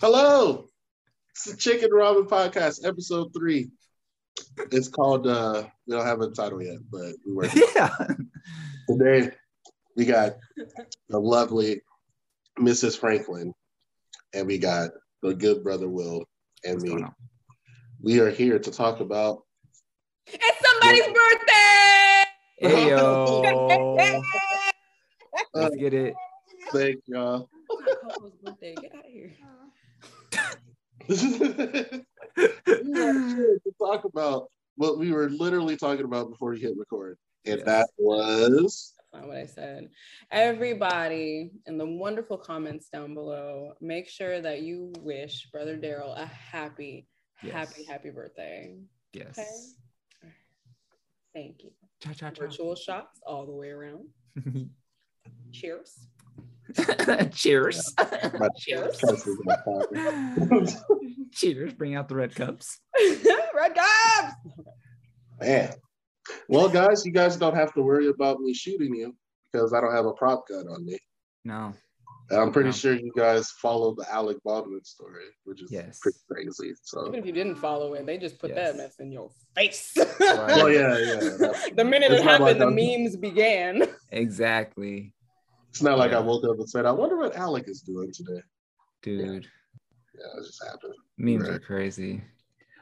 Hello. It's the Chicken Ramen Podcast, episode three. It's called uh we don't have a title yet, but we work. Yeah. Today we got the lovely Mrs. Franklin and we got the good brother Will and What's me. We are here to talk about It's somebody's birthday. Hey yo. Let's get it. thank y'all. Get out of here. We are here to talk about what we were literally talking about before we hit record. And Yes. that was That's not what I said. Everybody in the wonderful comments down below, make sure that you wish Brother Darryl a happy, Yes. happy, happy birthday. Yes. Okay. Thank you. Cha cha cha. Virtual shots all the way around. Cheers. Cheers. Cheers. chest is on fire. Cheers. Bring out the red cups. Red cups. Man. Well, guys, you guys don't have to worry about me shooting you because I don't have a prop gun on me. No. And I'm pretty No. sure you guys follow the Alec Baldwin story, which is Yes. pretty crazy. So, Even if you didn't follow it, they just put Yes. that mess in your face. well, oh, yeah, yeah. the minute It's it happened, like the memes began. Exactly. It's not like Yeah. I woke up and said, I wonder what Alec is doing today. Dude. Yeah, it just happened. Memes are crazy.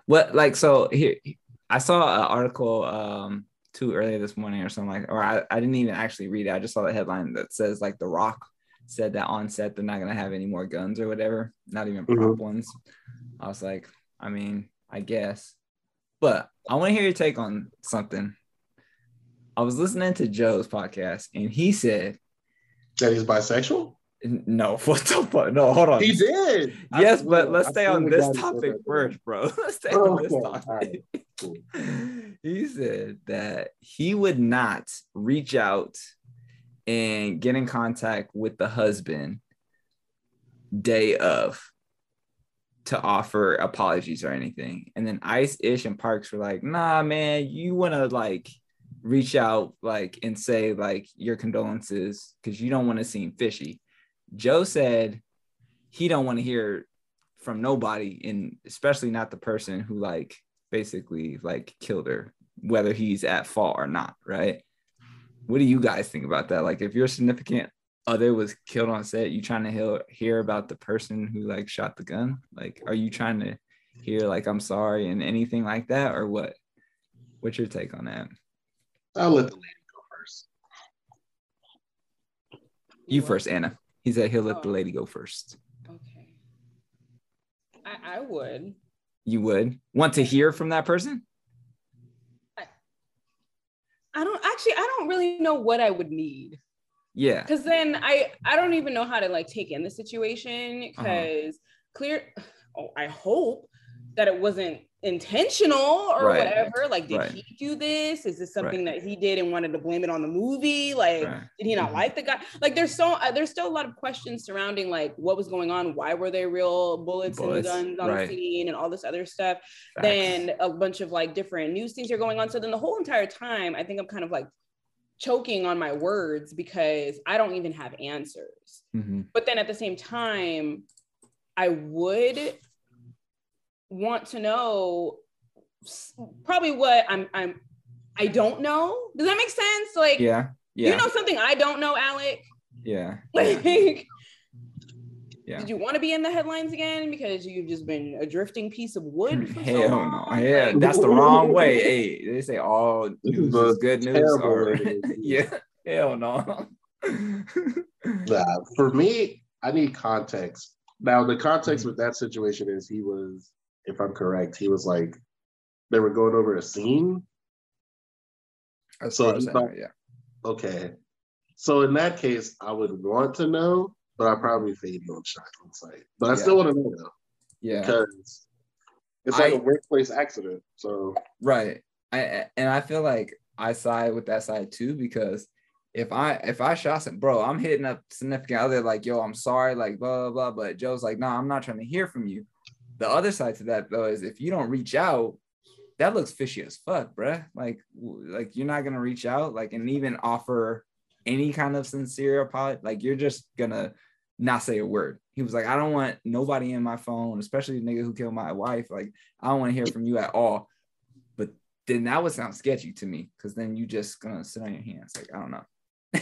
What like so here I saw an article um too earlier this morning or something like or I, I didn't even actually read it. I just saw the headline that says like The Rock said that on set they're not gonna have any more guns or whatever, not even prop Mhm. ones. I was like, I mean, I guess. But I want to hear your take on something. I was listening to Joe's podcast and he said, That he's bisexual? no, what the fuck? No, hold on. He did. Yes, swear- but let's I stay on this God he said topic first, bro. Let's stay Oh, on this okay. topic. Right. Cool. he said that he would not reach out and get in contact with the husband day of to offer apologies or anything. And then Ice, Ish, and Parks were like, nah, man, you want to like reach out like and say like your condolences because you don't want to seem fishy. Joe said he don't want to hear from nobody and especially not the person who like basically like killed her, whether he's at fault or not, right? What do you guys think about that? Like if your significant other was killed on set, you trying to hear, hear about the person who like shot the gun? Like are you trying to hear like I'm sorry and anything like that or what? What's your take on that? I'll let the lady go first. You first, Anna. He said he'll let the Oh. lady go first. Okay. I, I would. You would want to hear from that person? I don't actually I don't really know what I would need. Yeah. Cause then I I don't even know how to like take in the situation Uh-huh. because clear oh, I hope that it wasn't intentional or Right. whatever. Like, did Right. he do this? Is this something that he did and wanted to blame it on the movie? Like, Right. did he not Mhm. like the guy? Like, there's so uh, there's still a lot of questions surrounding like what was going on. Why were there real bullets, Bullets, and guns on right. the scene and all this other stuff? Facts. then a bunch of like different news things are going on. So then the whole entire time, I think I'm kind of like choking on my words because I don't even have answers. Mhm. But then at the same time, I would want to know probably what I'm I'm I don't know. Does that make sense? Like Yeah. Yeah. you know something I don't know, Alec? yeah. Like Yeah. did you want to be in the headlines again because you've just been a drifting piece of wood? For so Hell no. long? Yeah, that's the wrong way. Hey, they say all news is good news. Or, way to do it. yeah. Hell no. Nah, for me, I need context. Now, the context with that situation is he was, if I'm correct, he was like, they were going over a scene. As So far as you I thought- yeah. Okay. So in that case, I would want to know, but I probably fade on shot on site. But I still want to know though, Yeah. because it's like I- a workplace accident. So Right. I and I feel like I side with that side too because if I if I shot some bro, I'm hitting up significant other like yo, I'm sorry, like blah blah blah. But Joe's like, no, I'm not trying to hear from you. The other side to that though is if you don't reach out, that looks fishy as fuck, bruh. Like like you're not gonna reach out like and even offer any kind of sincere apology. Like you're just gonna not say a word He was like, I don't want nobody in my phone, especially the nigga who killed my wife. Like, I don't want to hear from you at all. But then that would sound sketchy to me because then you just gonna sit on your hands. Like, I don't know.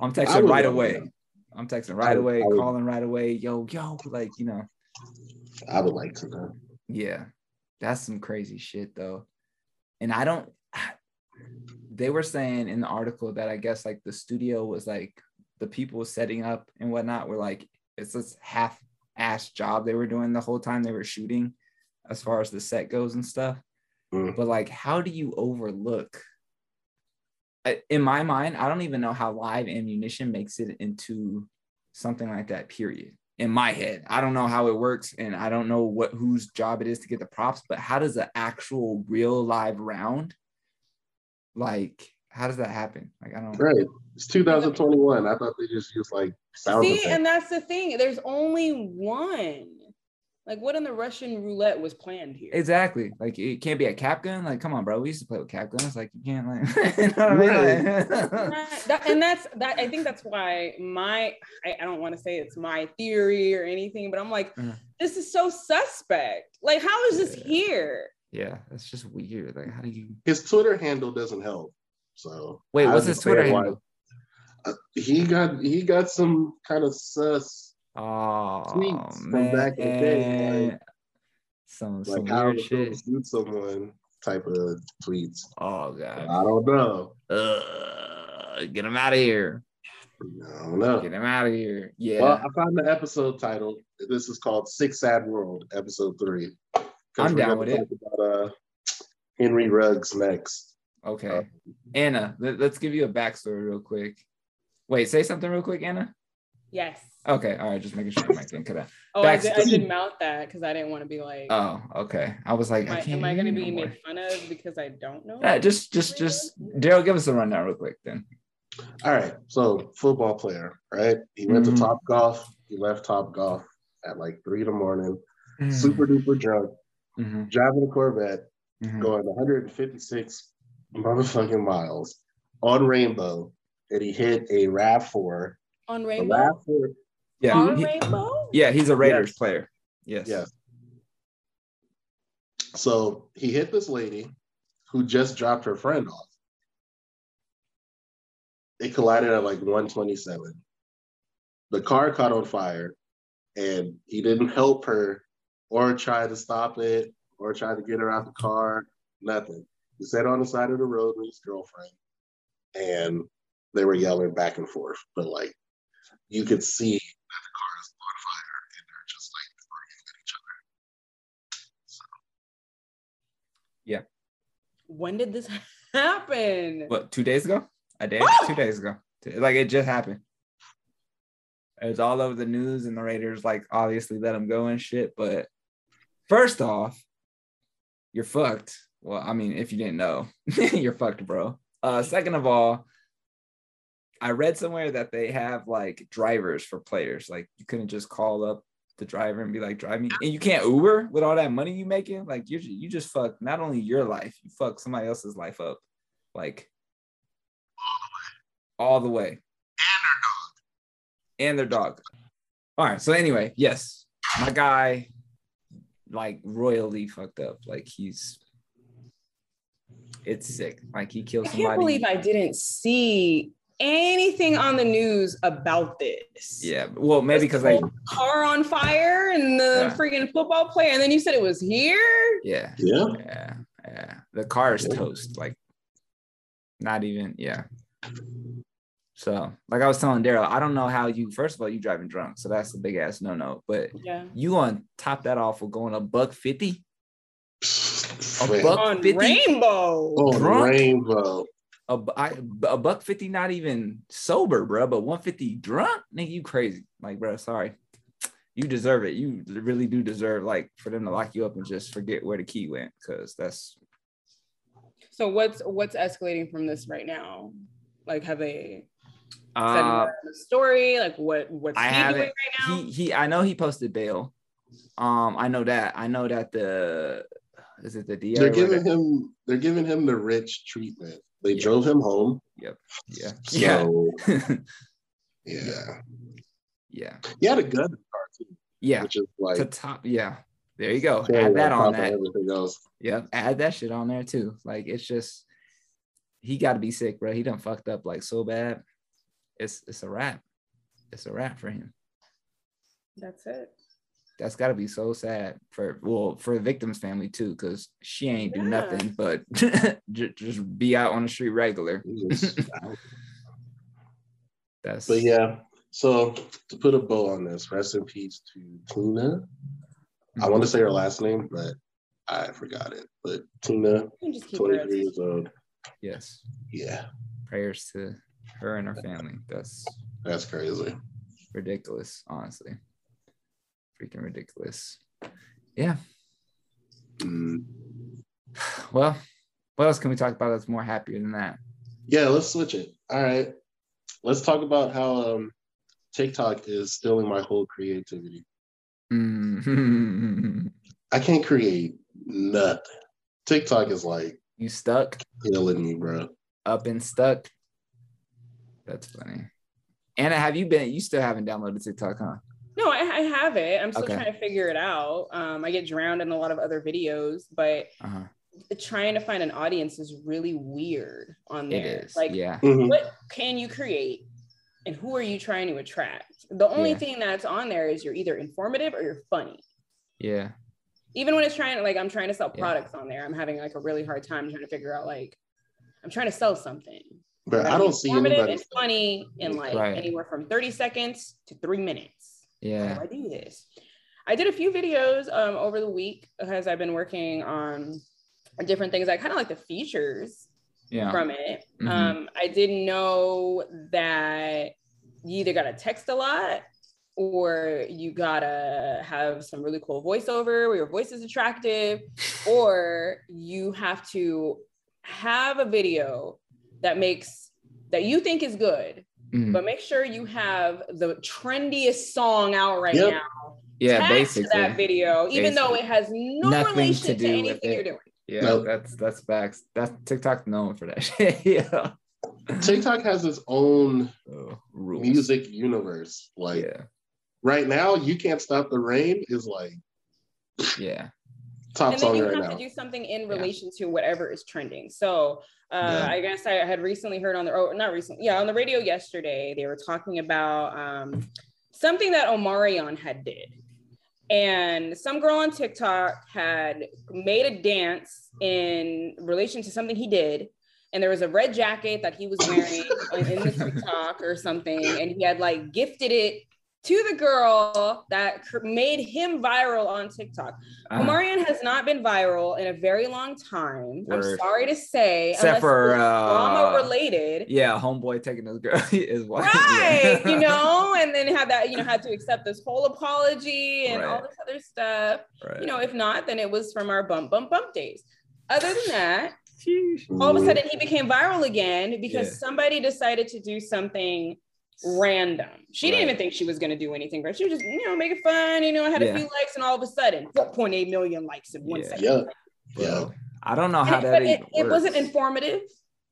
I'm texting right away. I'm texting right away, calling right away. Yo, yo, like, you know, I would like to know. yeah, that's some crazy shit though. And I don't, they were saying in the article that I guess like the studio was like the people setting up and whatnot were like, it's this half ass job they were doing the whole time they were shooting as far as the set goes and stuff. Mm. But like, how do you overlook? In my mind, I don't even know how live ammunition makes it into something like that, period in my head. I don't know how it works and I don't know what whose job it is to get the props, but how does the actual real live round like how does that happen? Like I don't Right. It's 2021. I thought they just used like sound See, effects. and that's the thing. There's only one. Like, what in the Russian roulette was planned here? exactly like it can't be a cap gun. Like, come on, bro. We used to play with cap guns. Like you can't like you know what I mean? That- that- and that's that. I think that's why my I, I don't want to say it's my theory or anything, but I'm like, Mhm. this is so suspect. Like, how is this here? yeah, that's just weird. Like, how do you His Twitter handle doesn't help. So wait? What's his Twitter understand why- handle? Uh, he got he got some kind of sus Oh man, back in the day, like- some some like how weird shit. shoot someone type of tweets. Oh god. I don't know. Uh, get him out of here. I don't know. Get him out of here. Yeah. Well, I found the episode title. This is called Sick Sad World, episode three. I'm down with it. About, uh, Henry Ruggs next. okay. Anna, let, us give you a backstory real quick. Wait, say something real quick, Anna. Yes. Okay. All right. Just making sure my thing could have. Oh, I did, I Backstory. did mouth that because I didn't want to be like, Oh, okay. I was like, am I I, am I going to be no made fun of because I don't know? Yeah, just, just, just, Darryl, give us a rundown real quick then. All right. So football player, right? He went Mhm. to Top Golf. He left Top Golf at like three in the morning, Mm. super duper drunk, Mhm, driving a Corvette, mhm. going 156 motherfucking miles on Rainbow, and he hit a Rav Four. On A Rainbow? Rav Yeah. On he- Rainbow? yeah. He's a Raiders Yes. player. Yes. Yes. So he hit this lady who just dropped her friend off. They collided at like 127. The car caught on fire and he didn't help her or try to stop it or try to get her out the car. Nothing. He sat on the side of the road with his girlfriend and they were yelling back and forth. But like you could see that the car is on fire and they're just like arguing at each other. Yeah. When did this happen? What? Two days ago? A day? Oh! Two days ago. Like it just happened. It was all over the news, and the Raiders like obviously let him go and shit. But first off, you're fucked. Well, I mean, if you didn't know, you're fucked, bro. Uh, second of all, I read somewhere that they have like drivers for players. Like you couldn't just call up the driver and be like, "Drive me," and you can't Uber with all that money you making. Like you, you just fuck not only your life, you fuck somebody else's life up. Like all the way. All the way. And their dog. And their dog. All right. So anyway, yes, my guy, like royally fucked up. Like he's, it's sick. Like he killed I somebody. can't believe I didn't see anything on the news about this. Yeah. Well, maybe because I. car on fire and the Yeah. freaking football player, and then you said it was here. Yeah. Yeah. Yeah. Yeah. The car is Yeah. toast. Like, not even. Yeah. So, like I was telling Darryl, I don't know how you. First of all, you driving drunk, so that's a big ass no no. But Yeah. you gonna top that off with going a buck fifty? Man, buck- On 50? Rainbow. on drunk? Rainbow. A, bu- buck fifty, not even sober, bro, but one fifty drunk, nigga, you crazy, like, bro. Sorry, you deserve it. You really do deserve, like, for them to lock you up and just forget where the key went, because that's So what's what's escalating from this right now? Like, have they uh, more the story? Like, what what's I he doing right now? he he. I know he posted bail. Um, I know that. I know that the is it the DA? They're giving him they're giving him the rich treatment. They Yeah. drove him home. Yeah, yeah, So yeah, yeah. Yeah. He had a gun in the car too, Yeah. which is like To top. Yeah. There you go. carrying Add that on on top of that. everything else. Yep. Add that shit on there too. Like it's just he got to be sick, bro. He done fucked up like so bad. It's it's a wrap. It's a wrap for him. That's it. That's got to be so sad for well for the victim's family too, because she ain't do Yeah. nothing but ju- just be out on the street regular. He was out. That's But yeah, so to put a bow on this, rest in peace to Tina. I want to mm-hmm. say her last name, but I forgot it. But Tina, You can just keep it 23 years old. yes. Yeah, Prayers to her and her family. That's that's crazy. ridiculous, honestly. Freaking ridiculous. Yeah. Mm. Well, what else can we talk about that's more happier than that? Yeah, let's switch it. All right. Let's talk about how um, TikTok is stealing my whole creativity. Mm. I can't create nothing. TikTok is like you stuck killing me, bro. up and stuck. That's funny. Anna, have you been? You still haven't downloaded TikTok, huh? No, I, I have it. I'm still Okay. trying to figure it out. Um, I get drowned in a lot of other videos, but Uh-huh. trying to find an audience is really weird on It there. is. Like, yeah. Mhm. what can you create, and who are you trying to attract? The only Yeah. thing that's on there is you're either informative or you're funny. Yeah. Even when it's trying to like, I'm trying to sell Yeah. products on there. I'm having like a really hard time trying to figure out like, I'm trying to sell something. But I don't see informative anybody. and funny in like Right. anywhere from 30 seconds to three minutes. How Yeah. do I do this? I did a few videos um, over the week because I've been working on different things. I kind of like the features Yeah. from it. Mhm. Um, I didn't know that you either got to text a lot or you gotta have some really cool voiceover where your voice is attractive, or you have to have a video that makes that you think is good, Mhm. but make sure you have the trendiest song out right Yep. now. Yeah. Attached to Basically. that video, even though it has no Nothing relation to to, do with anything it. you're doing. Yeah. Nope. That's that's facts. That's TikTok known for that shit. yeah. TikTok has its own Oh, music universe. Like Yeah. right now, you can't stop the rain is like Yeah. Top and then you right have now. to do something in Yeah. relation to whatever is trending. So uh, Yeah. I guess I had recently heard on the oh not recently yeah on the radio yesterday they were talking about um, something that Omarion had did. And some girl on TikTok had made a dance in relation to something he did. And there was a red jacket that he was wearing in in the TikTok or something. And he had like gifted it to the girl that made him viral on TikTok. Uh-huh. Omarion has not been viral in a very long time. I'm sorry to say, Except for, uh, drama related. Yeah, homeboy taking his girl is what. Right, yeah. you know, and then had that, you know, had to accept this whole apology and all this other stuff. Right. You know, if not, then it was from our bump, bump, bump days. Other than that, all of a sudden he became viral again because Yeah. somebody decided to do something random. She didn't even think she was going to do anything, but she was just, you know, make it fun. You know, I had Yeah. a few likes, and all of a sudden, 4.8 million likes in one Yeah. second. Yeah. Yeah. I don't know how it, that but even it, it wasn't informative.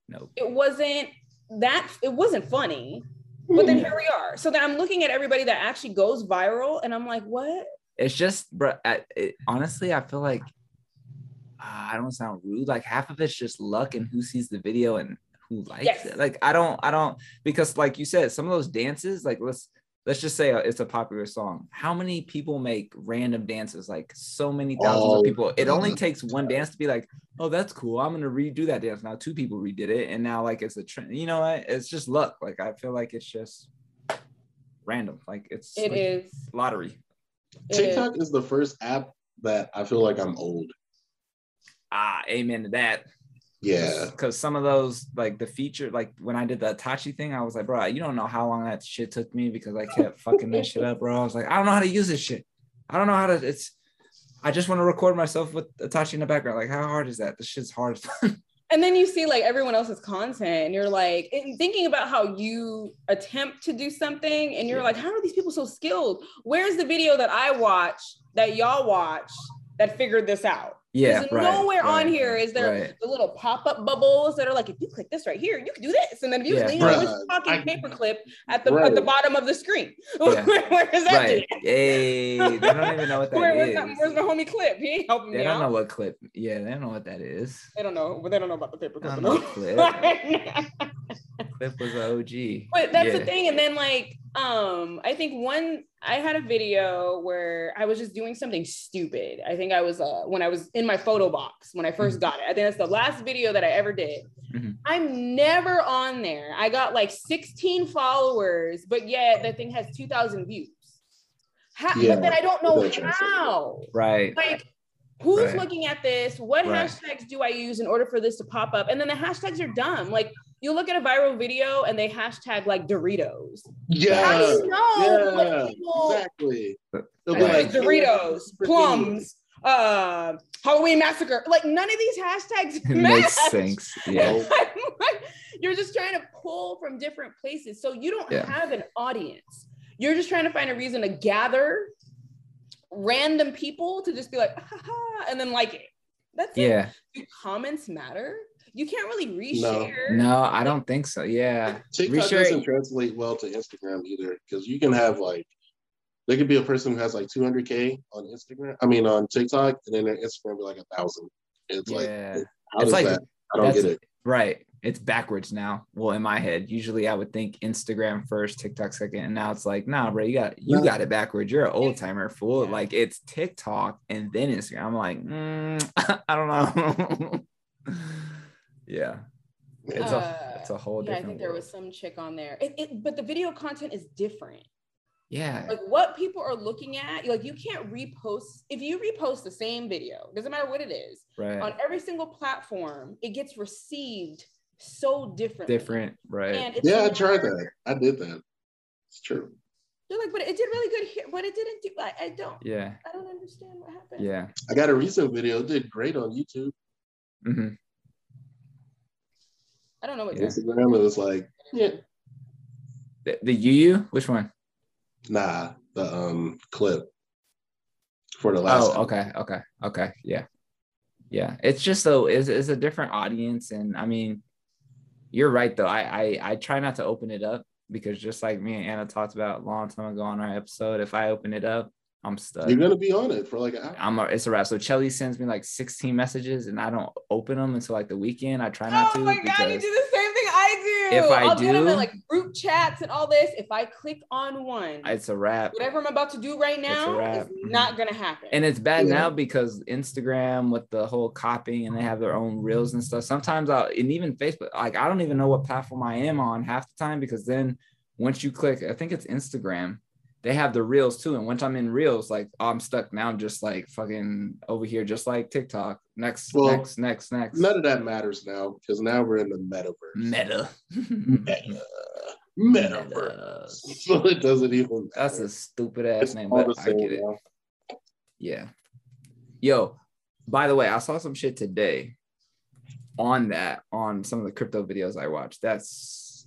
Nope. It wasn't that. It wasn't funny. But then here we are. So then I'm looking at everybody that actually goes viral, and I'm like, what? It's just, bro. I, it, honestly, I feel like uh, I don't sound rude. Like half of it's just luck and who sees the video and who likes Yes. it. Like I don't, I don't, because like you said, some of those dances, like let's let's just say uh, it's a popular song. How many people make random dances? Like so many thousands Oh, of people. It only takes one dance to be like, oh, that's cool. I'm gonna redo that dance. Now two people redid it, and now like it's a trend. You know what? It's just luck. Like I feel like it's just random. Like it's It like is. lottery. it is. TikTok is the first app that I feel like I'm old. Ah, amen to that. Yeah. Because some of those, like the feature, like when I did the Itachi thing, I was like, bro, you don't know how long that shit took me because I kept fucking that shit up, bro. I was like, I don't know how to use this shit. I don't know how to. It's. I just want to record myself with Itachi in the background. Like, how hard is that? This shit's hard. And then you see like everyone else's content, and you're like and thinking about how you attempt to do something, and you're Yeah. like, how are these people so skilled? Where's the video that I watch that y'all watch that figured this out? Yeah, There's right, nowhere on right, here is there right. the little pop-up bubbles that are like, if you click this right here, you can do this. And then if you Yeah. lean over Bruh, this fucking I- paperclip at the at the Right. bottom of the screen. Yeah. Where is that? Right. dude? Hey, they don't even know what that Where, is. where's, my, where's my homie Clip? He ain't helping They me don't out. know what clip. Yeah, they don't know what that is. They don't know, but they don't know about the paper I clip. don't know enough. Clip was an OG. but that's Yeah. the thing. And then like, um, I think one I had a video where I was just doing something stupid. I think I was uh when I was in my photo box when I 1st Mhm. got it. I think that's the last video that I ever did. Mhm. I'm never on there. I got like 16 followers, but yet that thing has 2,000 views. How, Yeah, but then I don't know that's what I'm saying. how. Right. Like, who's Right. looking at this? What Right. hashtags do I use in order for this to pop up? And then the hashtags are dumb. Like, you look at a viral video and they hashtag like Doritos. How do Yeah, you know what yeah, people exactly. They'll be like Doritos, plums, uh, Halloween massacre? Like, none of these hashtags It match. makes sense. Yeah. You're just trying to pull from different places. So you don't Yeah. have an audience. You're just trying to find a reason to gather random people to just be like, ha, ha, and then like it. That's it. Yeah. Do comments matter? You can't really No. reshare. No, I don't think so. Yeah. TikTok Reshare- doesn't translate well to Instagram either because you can have like there could be a person who has like 200k on Instagram. I mean on TikTok, and then their Instagram be like a thousand. It's like Yeah. how It's does like that? I don't get it. Right. It's backwards now. Well, in my head, usually I would think Instagram first, TikTok second, and now it's like, nah, bro, you got you No. got it backwards. You're an old timer, fool. Yeah. Like it's TikTok and then Instagram. I'm like, mm, I don't know. yeah, it's a Uh, it's a whole Yeah, I think there world. was some chick on there. It, it, but the video content is different. yeah, Like what people are looking at, like you can't repost. If you repost the same video, doesn't matter what it is, right, on every single platform, it gets received so different. different, right. And Yeah, I tried that. I did that. It's true. They're like, but it did really good here, but it didn't do. I, I don't. yeah, I don't understand what happened. yeah. I got a recent video. Did great on YouTube. hmm I don't know what. Yeah. Instagram, it was like, yeah, The, the UU, which one? nah, the um clip for the last. Oh, okay, okay, okay, yeah, yeah. It's just so it's, it's a different audience, and I mean, you're right though. I, I I try not to open it up because just like me and Anna talked about a long time ago on our episode, if I open it up, I'm stuck. You're gonna be on it for like an hour. I'm a, it's a wrap. So Chelly sends me like 16 messages, and I don't open them until like the weekend. I try not oh to. my god, you do the same thing I do. If I I'll do, them in like group chats and all this. If I click on one, It's a wrap. whatever I'm about to do right now wrap. is Mhm. not gonna happen. And it's bad Yeah. now because Instagram with the whole copying and they have their own reels and stuff. Sometimes I and even Facebook, like I don't even know what platform I am on half the time because then once you click, I think it's Instagram, they have the reels too. And once I'm in reels, like oh, I'm stuck now, I'm just like fucking over here, just like TikTok. Next, Well, next, next, next. None of that matters now because now we're in the metaverse. Meta. Meta. Metaverse. Meta. So it doesn't even. That's a stupid ass It's name, but I get it. now. Yeah. Yo, by the way, I saw some shit today on that on some of the crypto videos I watched. That's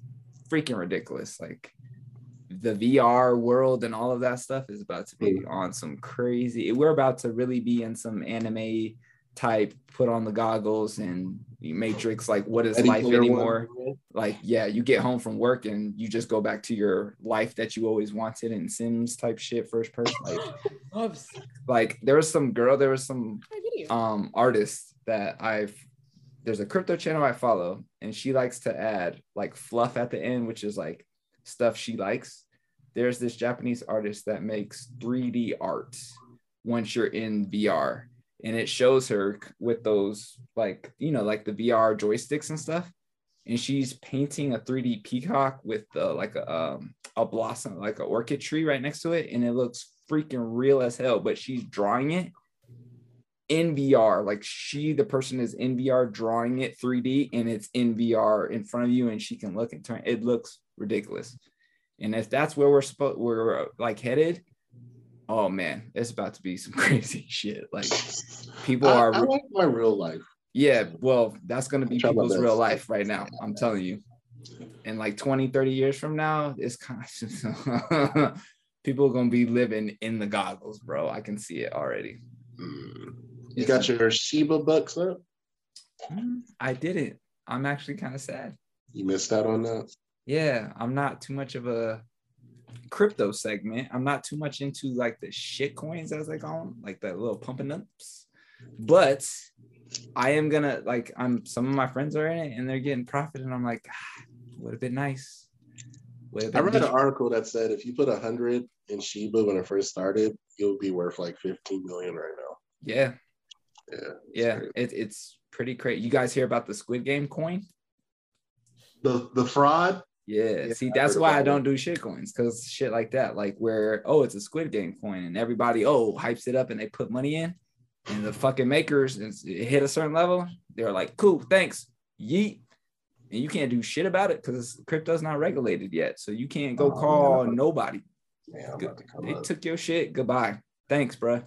freaking ridiculous. Like the VR world and all of that stuff is about to be on some crazy. We're about to really be in some anime type put on the goggles and matrix like what is life Player One. anymore like yeah you get home from work and you just go back to your life that you always wanted in sims type shit first person like like there was some girl there was some um artist that i've there's a crypto channel i follow and she likes to add like fluff at the end which is like stuff she likes there's this japanese artist that makes 3d art once you're in vr and it shows her with those like you know like the vr joysticks and stuff and she's painting a 3d peacock with the like a um, a blossom like an orchid tree right next to it and it looks freaking real as hell but she's drawing it in VR. Like she, the person is in VR drawing it 3D and it's in VR in front of you and she can look and turn. It looks ridiculous. And if that's where we're supposed we're uh, like headed, oh man, it's about to be some crazy shit. Like people I, are I like my real life. yeah, well, that's gonna be people's real life right now. I'm telling you. And like 20, 30 years from now, it's kind of people are gonna be living in the goggles, bro. I can see it already. Mm. You got your Shiba bucks up? Mm, I didn't. I'm actually kind of sad. You missed out on that. Yeah, I'm not too much of a crypto segment. I'm not too much into like the shit coins as they call them, like the little pumping ups. But I am gonna like I'm some of my friends are in it and they're getting profit, and I'm like, ah, would have been nice. Would've I been read an article that said if you put a hundred in Shiba when it first started, you'll be worth like 15 million right now. Yeah, Yeah. it's yeah, crazy. it, it's pretty crazy. You guys hear about the Squid Game coin? The the fraud. Yeah, Yeah, see, that's why I don't do shit coins because shit like that, like where oh, it's a Squid Game coin and everybody oh hypes it up and they put money in, and the fucking makers it hit a certain level, they're like, cool, thanks, yeet, and you can't do shit about it because crypto's not regulated yet, so you can't go Oh, call nobody. Yeah, I'm about to They up. took your shit, goodbye, thanks, bro.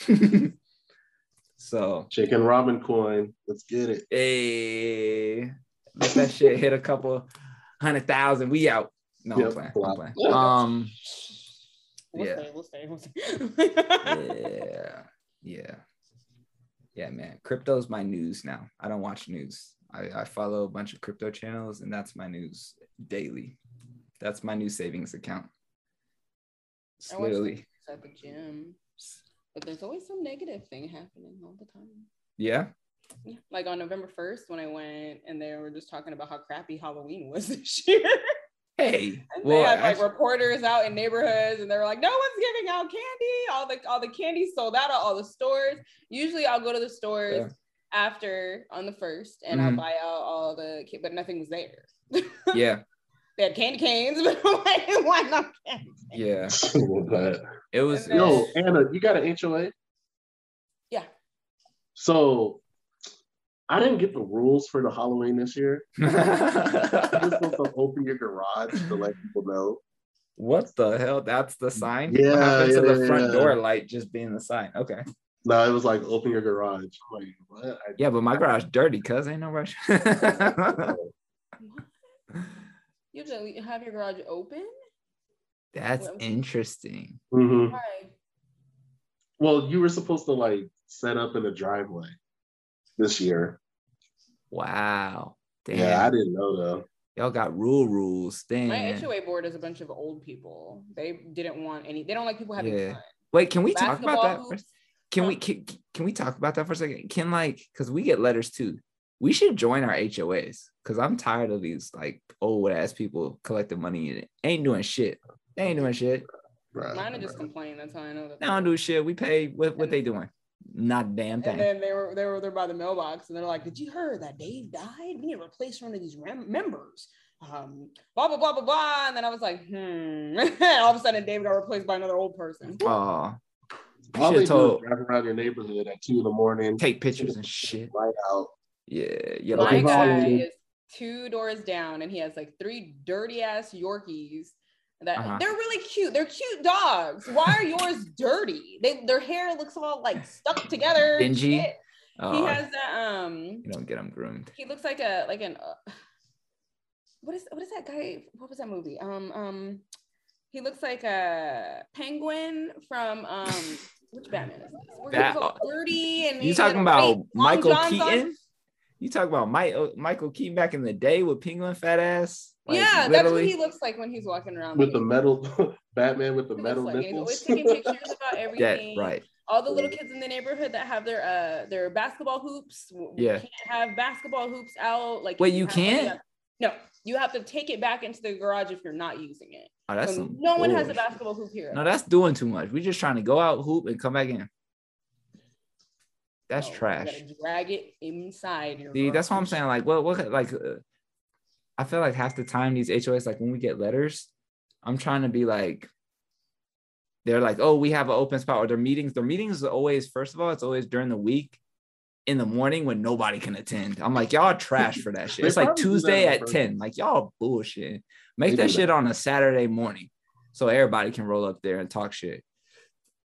so Chicken Ramen coin. Let's get it. Hey, let that shit hit a couple hundred thousand. We out. No, Yep. I'm playing. I'm playing. Um, We'll Yeah. stay, we'll stay, we'll stay. yeah, yeah, yeah, man. Crypto's my news now. I don't watch news. I, I follow a bunch of crypto channels, and that's my news daily. That's my new savings account. It's I watch literally, news at the gym, but there's always some negative thing happening all the time. yeah. Yeah. Like on November 1st, when I went and they were just talking about how crappy Halloween was this year. Hey, And well, they had like actu- reporters out in neighborhoods and they were like, no one's giving out candy. All the all the candy sold out at all the stores. Usually I'll go to the stores Yeah. after on the first and Mhm. I'll buy out all the but nothing was there. yeah, They had candy canes, but I'm like, why not candy? yeah. But, It was. And yo, Anna, you got an HOA? Yeah. So I didn't get the rules for the Halloween this year. You're supposed to open your garage to let people know. What the hell? That's the sign? Yeah, what happened to yeah, the front yeah. door light just being the sign? Okay. No, it was like open your garage. I'm like, what? I- Yeah, but my garage dirty, cuz ain't no rush. What? You just have your garage open? That's Well- interesting. Mhm. Why? Well, you were supposed to like set up in the driveway this year. Wow. Damn. Yeah, I didn't know though. Y'all got rule rules. Damn. My HOA board is a bunch of old people. They didn't want any. They don't like people having Yeah. fun. Wait, can we talk about that? First? hoops? Can we can, can we talk about that for a second? Can like because we get letters too. We should join our HOAs because I'm tired of these like old ass people collecting money and ain't doing shit. They ain't doing shit. Right, Mine are just right. complaining. That's how I know that. They don't do shit. We pay what what they doing. Not a damn And then they were they were there by the mailbox, and they're like, "Did you hear that Dave died? We need to replace one of these rem- members." Um, blah blah blah blah blah. And then I was like, "Hmm." All of a sudden, Dave got replaced by another old person. Oh, All you they should do told drive around your neighborhood at two in the morning, take pictures and shit. light out. Yeah, yeah. My Like, guy is two doors down, and he has like three dirty ass Yorkies. That Uh-huh. they're really cute. They're cute dogs. Why are yours dirty? They their hair looks all like stuck together. Dingy? shit. He oh, has that um you don't get him groomed. he looks like a like an uh, what is what is that guy what was that movie um um he looks like a penguin from um which batman is this where That- all dirty and You talking about Michael johns on. Keaton? You talk about Mike, Michael Keaton back in the day with penguin fat ass? Like, yeah that's what he looks like when he's walking around with the metal Batman with the He metal like. And he's always taking pictures about Yeah, everything right. all the little kids in the neighborhood that have their uh their basketball hoops w- Yeah. can't have basketball hoops out like Wait, if you can't? no you have to take it back into the garage if you're not using it Oh, that's So some no one has a basketball hoop here No, that's doing too much. We're just trying to go out, hoop, and come back in. That's No, trash. gotta drag it inside your See, that's what I'm saying. Like, what, what, like, uh, I feel like half the time these HOAs, like when we get letters, I'm trying to be like, they're like, oh, we have an open spot, or their meetings. Their meetings are always, first of all, it's always during the week in the morning when nobody can attend. I'm like, y'all are trash for that shit. It's like probably do that Tuesday at 10. Like, y'all bullshit. Make They that shit that. on a Saturday morning so everybody can roll up there and talk shit.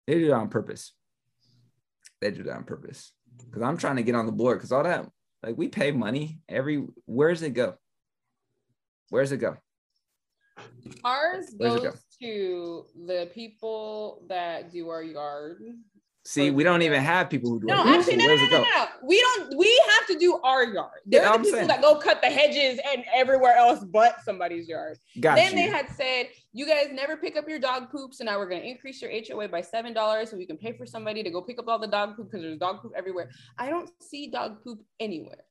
They do it on purpose. They do that on purpose. Because I'm trying to get on the board because all that, like, we pay money every, where does it go? Where does it go? Ours Where's goes to the people that do our yard. See, we don't even have people who do No, it. actually, no, no, no, no, no. We don't. We have to do our yard. They're the people saying. that go cut the hedges and everywhere else but somebody's yard. Got then you. they had said, "You guys never pick up your dog poop, so now we're going to increase your HOA by seven dollars, so we can pay for somebody to go pick up all the dog poop because there's dog poop everywhere." I don't see dog poop anywhere,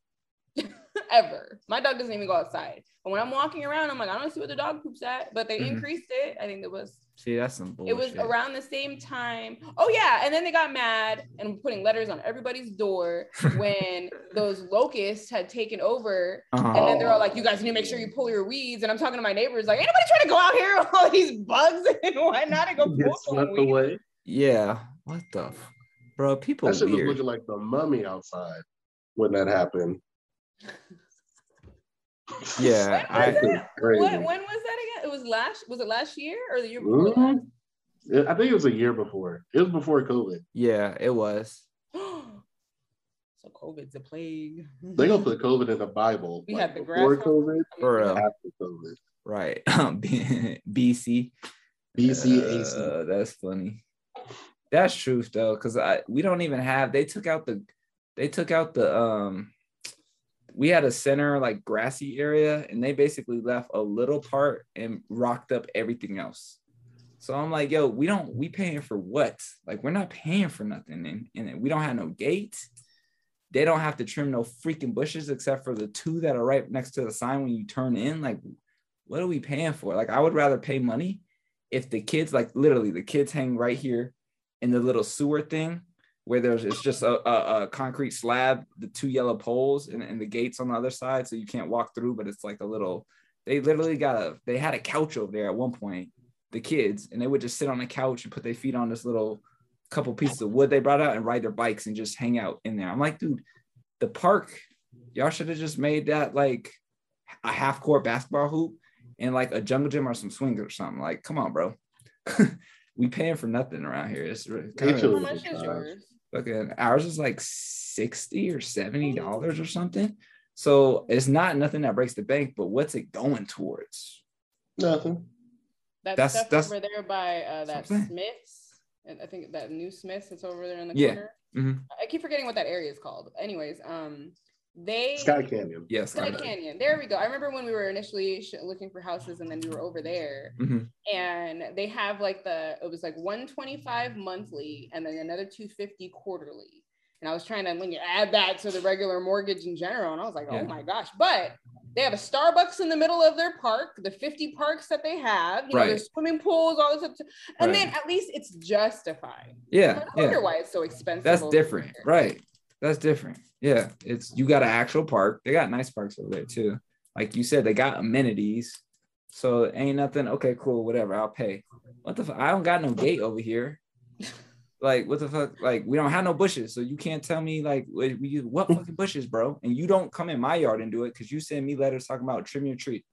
ever. My dog doesn't even go outside. But when I'm walking around, I'm like, I don't see where the dog poop's at. But they Mhm. increased it. I think it was See, that's some bullshit. it was around the same time. Oh yeah, and then they got mad and putting letters on everybody's door when those locusts had taken over. Uh-huh. And then they're all like, "You guys need to make sure you pull your weeds." And I'm talking to my neighbors, like, "Anybody trying to go out here with all these bugs and whatnot and go Get pull some weeds?" away. Yeah. What the f- bro? People That shit was looking like the mummy outside when that happened. Yeah, When I was Crazy. that? When was that again? It was last. Was it last year or the year before? Mhm. I think it was a year before. It was before COVID. yeah, it was. so COVID's a plague. They gonna put COVID in the Bible. We like, had the before grasshopper. COVID, For real. after COVID. Right. BC. BC, AC. Uh, that's funny. That's truth though, because I we don't even have they took out the they took out the um we had a center like grassy area and they basically left a little part and rocked up everything else. So I'm like, yo, we don't we paying for what? Like we're not paying for nothing and, and we don't have no gates. They don't have to trim no freaking bushes except for the two that are right next to the sign when you turn in. Like, what are we paying for? Like, I would rather pay money if the kids, like literally, the kids hang right here in the little sewer thing where there's it's just a, a, a concrete slab, the two yellow poles, and, and the gates on the other side, so you can't walk through, but it's like a little. They literally got a. They had a couch over there at one point, the kids, and they would just sit on the couch and put their feet on this little couple pieces of wood they brought out and ride their bikes and just hang out in there. I'm like, dude, the park, y'all should have just made that like a half court basketball hoop and like a jungle gym or some swings or something. Like, come on, bro. we paying for nothing around here. It's really kind They How of much is yours? Fucking ours is like 60 or 70 dollars or something. So it's not nothing that breaks the bank, but what's it going towards? Nothing. That That's- stuff that's- over there by uh, that Something. Smiths. and I think that new Smiths that's over there in the Yeah. corner. Mhm. I keep forgetting what that area is called. Anyways, um, they Skye Canyon. Yes. Skye Canyon. There we go. I remember when we were initially sh- looking for houses, and then we were over there, hmm and they have like the it was like 125 monthly, and then another 250 quarterly. And I was trying to when you add that to the regular mortgage in general, and I was like, Yeah. oh my gosh! But they have a Starbucks in the middle of their park, the 50 parks that they have, you know, Right. there's swimming pools, all this stuff, and Right. then at least it's justified. Yeah. I wonder Yeah. why it's so expensive. That's different. there. Right. That's different. Yeah. It's you got an actual park. They got nice parks over there too. Like you said, they got amenities. So it ain't nothing. Okay, cool, whatever. I'll pay. What the fuck? I don't got no gate over here. Like what the fuck? Like we don't have no bushes, so you can't tell me like what, we what fucking bushes, bro. And you don't come in my yard and do it because you send me letters talking about trim your tree,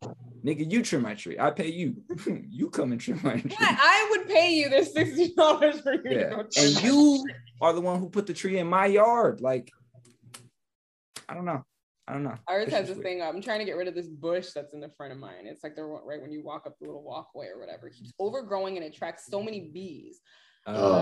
nigga. You trim my tree. I pay you. you come and trim my tree. Yeah, I would pay you this sixty dollars for you Yeah. And you are the one who put the tree in my yard. Like, I don't know. I don't know. Ours It's has just this thing. I'm trying to get rid of this bush that's in the front of mine. It's like the right when you walk up the little walkway or whatever. It keeps overgrowing and attracts so many bees. Oh, Oh,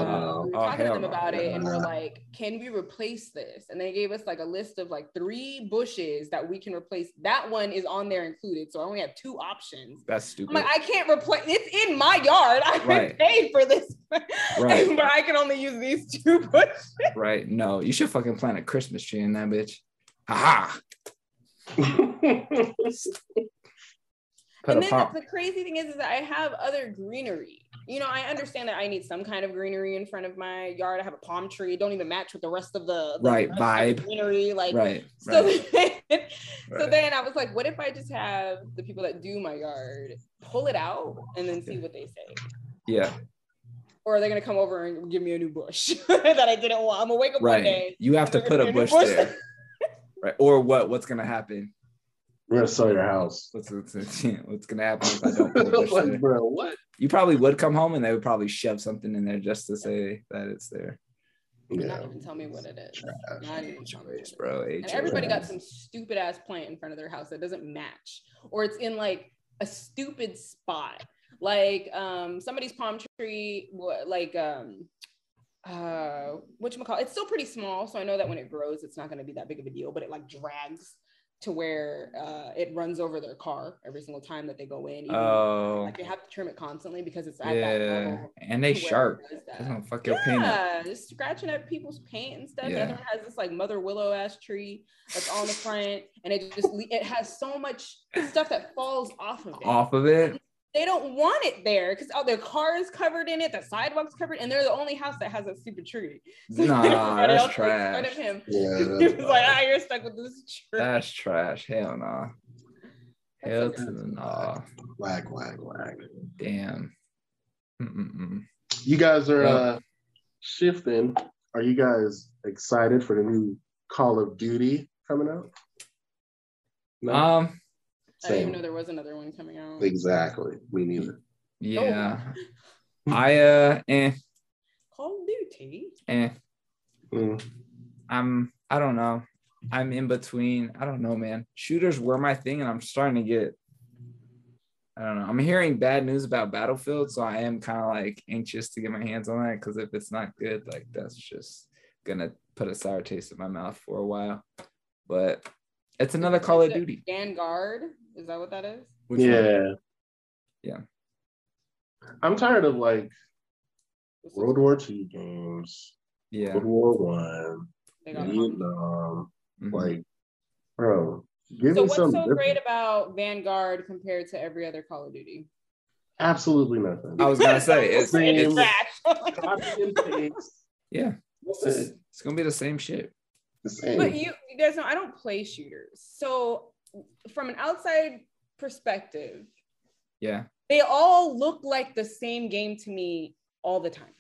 Uh, we were oh, talking to hell them no. about it, and we're like, "Can we replace this?" And they gave us like a list of like three bushes that we can replace. That one is on there included, so I only have two options. That's I'm stupid. like, I can't replace. It's in my yard. I Right. paid for this, Right. but I can only use these two bushes. right. No, you should fucking plant a Christmas tree in that bitch. Aha. Put and then pump. the crazy thing is, is that I have other greenery. You know, I understand that I need some kind of greenery in front of my yard. I have a palm tree. It don't even match with the rest of the the Right, rest the vibe. greenery. Like, Right. so, Right. then, so right. then I was like, what if I just have the people that do my yard pull it out and then see what they say? yeah. Or are they gonna come over and give me a new bush that I didn't want? I'm gonna wake up one day. You have to put there's a gonna bush there. Right. Or what? What's gonna happen? We're gonna sell your house. What's, what's, what's gonna happen if I don't put a bush like, bro, what? You probably would come home and they would probably shove something in there just to say that it's there. Yeah. Not even tell me what it is. Not even tell me what it Choice, is. bro. And everybody got some stupid ass plant in front of their house that doesn't match, or it's in like a stupid spot. Like um somebody's palm tree, like um uh which McCall, it's still pretty small. So I know that when it grows, it's not going to be that big of a deal, but it like drags to where uh, it runs over their car every single time that they go in. even- Oh, like they have to trim it constantly because it's at that yeah. level. And they to where it sharp. that. That's gonna fuck your paint. Yeah, just scratching at people's paint and stuff. The Yeah. other one has this like mother willow ass tree that's on the front, and it just it has so much stuff that falls off of it. Off of it. They don't want it there because oh, their car is covered in it, the sidewalk's covered, and they're the only house that has a stupid tree. So Nah, that's else makes fun trash. of him. Yeah, he that's was like, ah, you're stuck with this tree. That's trash. Hell no. Hell That's to the nah. whack, whack, whack. Damn. Mm-mm-mm. You guys are Well- uh, shifting. Are you guys excited for the new Call of Duty coming out? No, Um. I didn't even know there was another one coming out. Exactly. Me neither. Yeah. I uh. Eh. Call of Duty. Eh. Mm. I'm. I don't know. I'm in between. I don't know, man. Shooters were my thing, and I'm starting to get. I don't know. I'm hearing bad news about Battlefield, so I am kind of like anxious to get my hands on that because if it's not good, like that's just gonna put a sour taste in my mouth for a while. But it's another Call of Is it Duty. Vanguard. Is that what that is? Which one? Yeah. Yeah. I'm tired of like What's World War II games, Yeah. World War One, They got Vietnam. Mhm. Like, bro, give So me what's something so different. great about Vanguard compared to every other Call of Duty? Absolutely nothing. I was gonna say it's, Same. it's trash. Copy and paste. yeah. It's, it's gonna be the same shit. The same. but you, you guys know I don't play shooters. So from an outside perspective, Yeah. they all look like the same game to me all the time.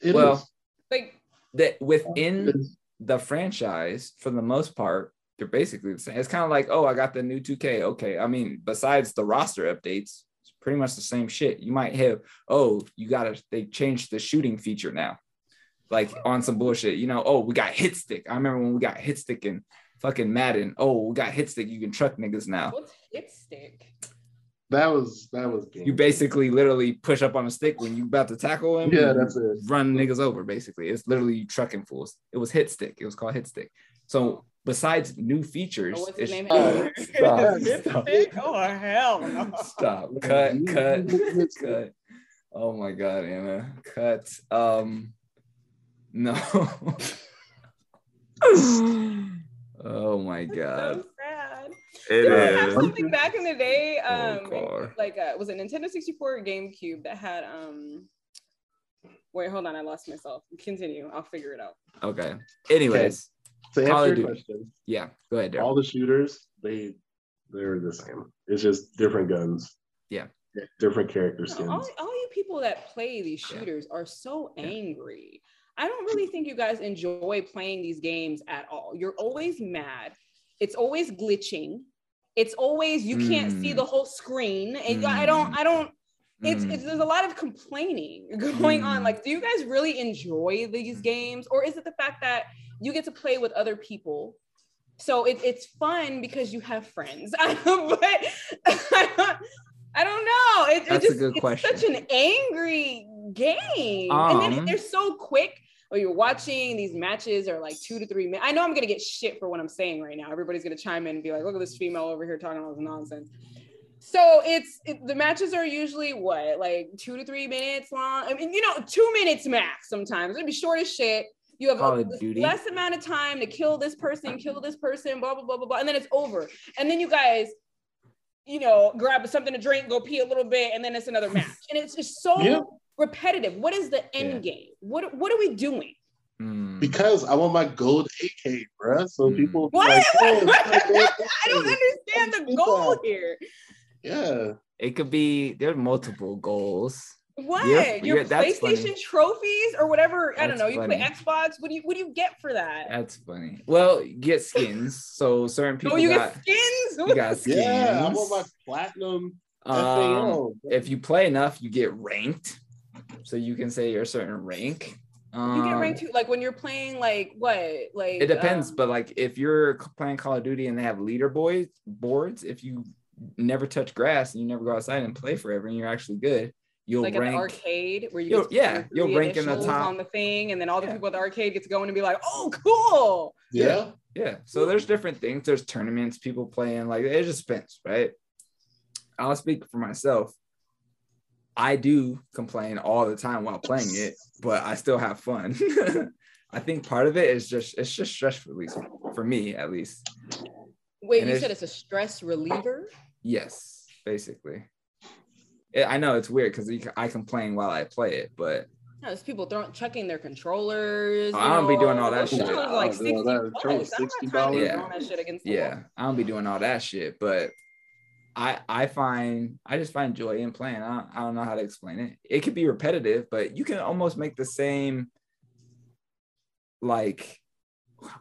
It well, is. Like That within the franchise, for the most part, they're basically the same. It's kind of like, oh, I got the new 2K. Okay. I mean, besides the roster updates, it's pretty much the same shit. You might have, oh, you gotta they changed the shooting feature now. Like on some bullshit, you know, oh, we got hit stick. I remember when we got hit stick in fucking Madden. Oh, we got hit stick. You can truck niggas now. what's hit stick? That was that was game. You basically literally push up on a stick when you about to tackle him. Yeah, that's it. Run niggas over, basically. It's literally you trucking fools. It was hit stick. It was called hit stick. So besides new features, Oh, what's it's- name? Oh, stop, Hit stop. stick? Oh hell no. Stop. Cut. Cut. cut. Oh my god, Anna. Cut. Um no. oh my god. So sad. It Did I have is. something back in the day? Oh, Um, God. like uh, was it Nintendo 64 or GameCube that had um. Wait, hold on, I lost myself. Continue. I'll figure it out. Okay. Anyways, To answer your question, yeah. Go ahead, Darryl. all the shooters they they're the same. It's just different guns. Yeah. Different character No, skins. all, all you people that play these Yeah. shooters are so Yeah. angry. I don't really think you guys enjoy playing these games at all. You're always mad. It's always glitching. It's always you can't see Mm. the whole screen. And I don't. I don't. It's, Mm. it's there's a lot of complaining going on. Mm. Like, do you guys really enjoy these games, or is it the fact that you get to play with other people? So it, it's fun because you have friends. but I don't, I don't know. It, it That's a good it's question. such an angry game, and then Um, they're so quick. Or you're watching these matches are like two to three minutes. I know I'm gonna get shit for what I'm saying right now. Everybody's gonna chime in and be like, "Look at this female over here talking all this nonsense." So it's it, the matches are usually what like two to three minutes long. I mean, you know, two minutes max. Sometimes it'd be short as shit. You have Call a Duty. less amount of time to kill this person, kill this person, blah blah blah blah blah, and then it's over. And then you guys, you know, grab something to drink, go pee a little bit, and then it's another match. And it's just so Yeah. Repetitive. What is the end Yeah. game? What what are we doing? Mm. Because I want my gold AK, bruh. So Mm. people What? like, "Oh, it's my I don't understand the goal here. Yeah. It could be there are multiple goals. What You're- your you're- PlayStation trophies or whatever? I don't know. You play. Xbox. What do you what do you get for that? That's funny. Well, you get skins. So certain people oh, you got get skins. you got skins. Yeah. I want my platinum um, FAO. if you play enough, you get ranked. So you can say you're a certain rank. Um, You get ranked too, like when you're playing like what, like It depends, um, but like if you're playing Call of Duty and they have leaderboards boards, if you never touch grass and you never go outside and play forever and you're actually good, you'll like at rank the arcade where you You'll- yeah, you'll three rank in the top. on the thing, and then all the Yeah. people at the arcade get to go in and be like, "Oh, cool!" Yeah. Yeah. So there's different things. There's tournaments, people playing, like it just depends, right? I'll speak for myself. I do complain all the time while playing it, but I still have fun. I think part of it is just it's just stress release for me at least. Wait, And you it's- said it's a stress reliever? Yes, basically. Yeah, I know it's weird because I complain while I play it, but No, there's people throwing chucking their controllers. Oh, you I don't be doing all that shit. controllers like I don't do 60 all that. bucks. Charge I'm not trying to $60. throwing that shit against the yeah. I don't be doing all that shit. But I I find I just find joy in playing. I don't, I don't know how to explain it. It could be repetitive, but you can almost make the same like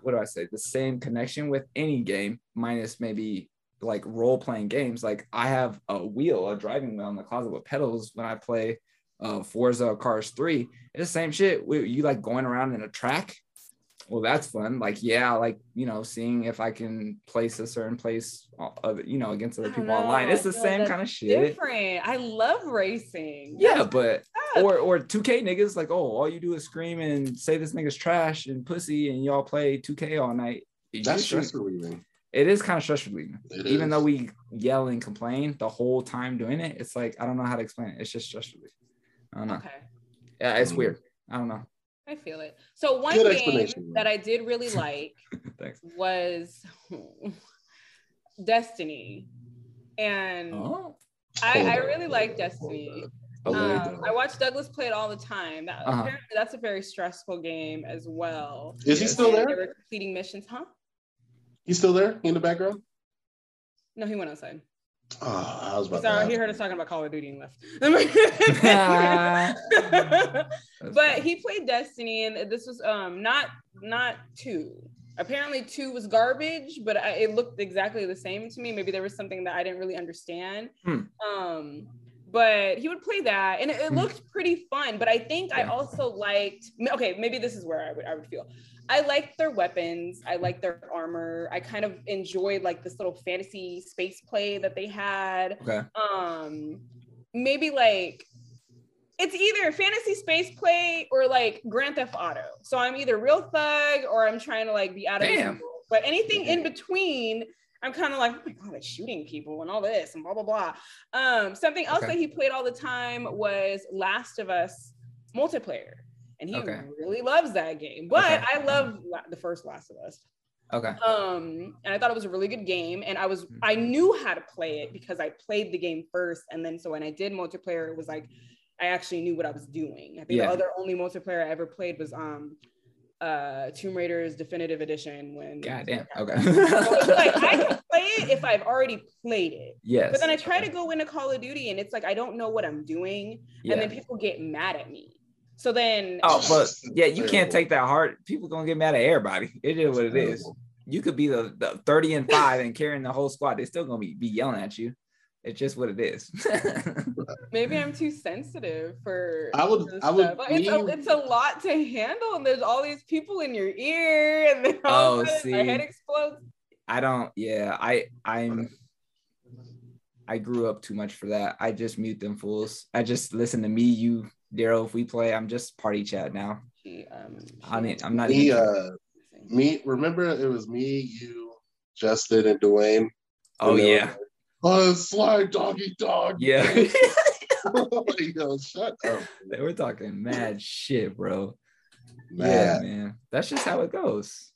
what do I say? The same connection with any game, minus maybe like role playing games. Like I have a wheel, a driving wheel in the closet with pedals when I play uh Forza Cars 3. It's the same shit. You like going around in a track. Well, that's fun. Like, yeah, like you know, seeing if I can place a certain place, you know, against other I don't people online. It's the I same kind of shit. Different. I love racing. Yeah, That's but or or 2K niggas like, oh, all you do is scream and say this nigga's trash and pussy, and y'all play 2K all night. You That's should- stress relieving. It is kind of stress relieving. Even is. though we yell and complain the whole time doing it, it's like I don't know how to explain it. It's just stress relief. I don't know. okay. Yeah, it's Mm. weird. I don't know. I feel it. So one Good game that I did really like was Destiny, and Oh, I, I really like Destiny. Um, I watch Douglas play it all the time. That, Uh-huh. Apparently, that's a very stressful game as well. Is he still there? They were completing missions, huh? He's still there in the background? No, he went outside. Oh, I was about Sorry, to he heard us talking about Call of Duty and left. That's but fine. he played Destiny, and this was um not not two. Apparently, two was garbage, but I, it looked exactly the same to me. Maybe there was something that I didn't really understand. Hmm. Um, but he would play that, and it, it Hmm. looked pretty fun. But I think I also liked. Okay, maybe this is where I would I would feel. I liked their weapons. I liked their armor. I kind of enjoyed like this little fantasy space play that they had okay. um maybe like it's either fantasy space play or like Grand Theft Auto. So I'm either real thug or I'm trying to like be out of Damn. But anything in between, I'm kind of like, oh my god, they're shooting people and all this and blah blah blah. Um, something else Okay. that he played all the time was Last of Us multiplayer, and he Okay. really loves that game. But Okay. I love the first Last of Us Okay. um and i thought it was a really good game and i was Hmm. i knew how to play it because i played the game first and then so when i did multiplayer it was like i actually knew what i was doing i think Yeah. the other only multiplayer i ever played was um uh tomb raiders definitive edition when God damn. So Okay. it's like i can play it if i've already played it yes. but then i try to go into call of duty and it's like i don't know what i'm doing Yeah. and then people get mad at me so then Oh, but yeah, you can't take that hard. People gonna get mad at everybody. It is what it is. You could be the, the 30 and 5 and carrying the whole squad. They're still gonna be, be yelling at you. It's just what it is. maybe I'm too sensitive for. I would- I would stuff. It's a, it's a lot to handle, and there's all these people in your ear, and then all Oh, of a my see. head explodes. I don't, yeah, I I'm I grew up too much for that. I just mute them fools. I just listen to me, you, Darryl. If we play, I'm just party chat now. She, um, she I mean, I'm not Me, even uh, me, remember it was me, you, Justin, and Dwayne. Oh And they were yeah. like, Oh, slide doggy dog. Yeah. like, yo, shut up. they were talking mad shit, bro. Yeah, Man. man. That's just how it goes.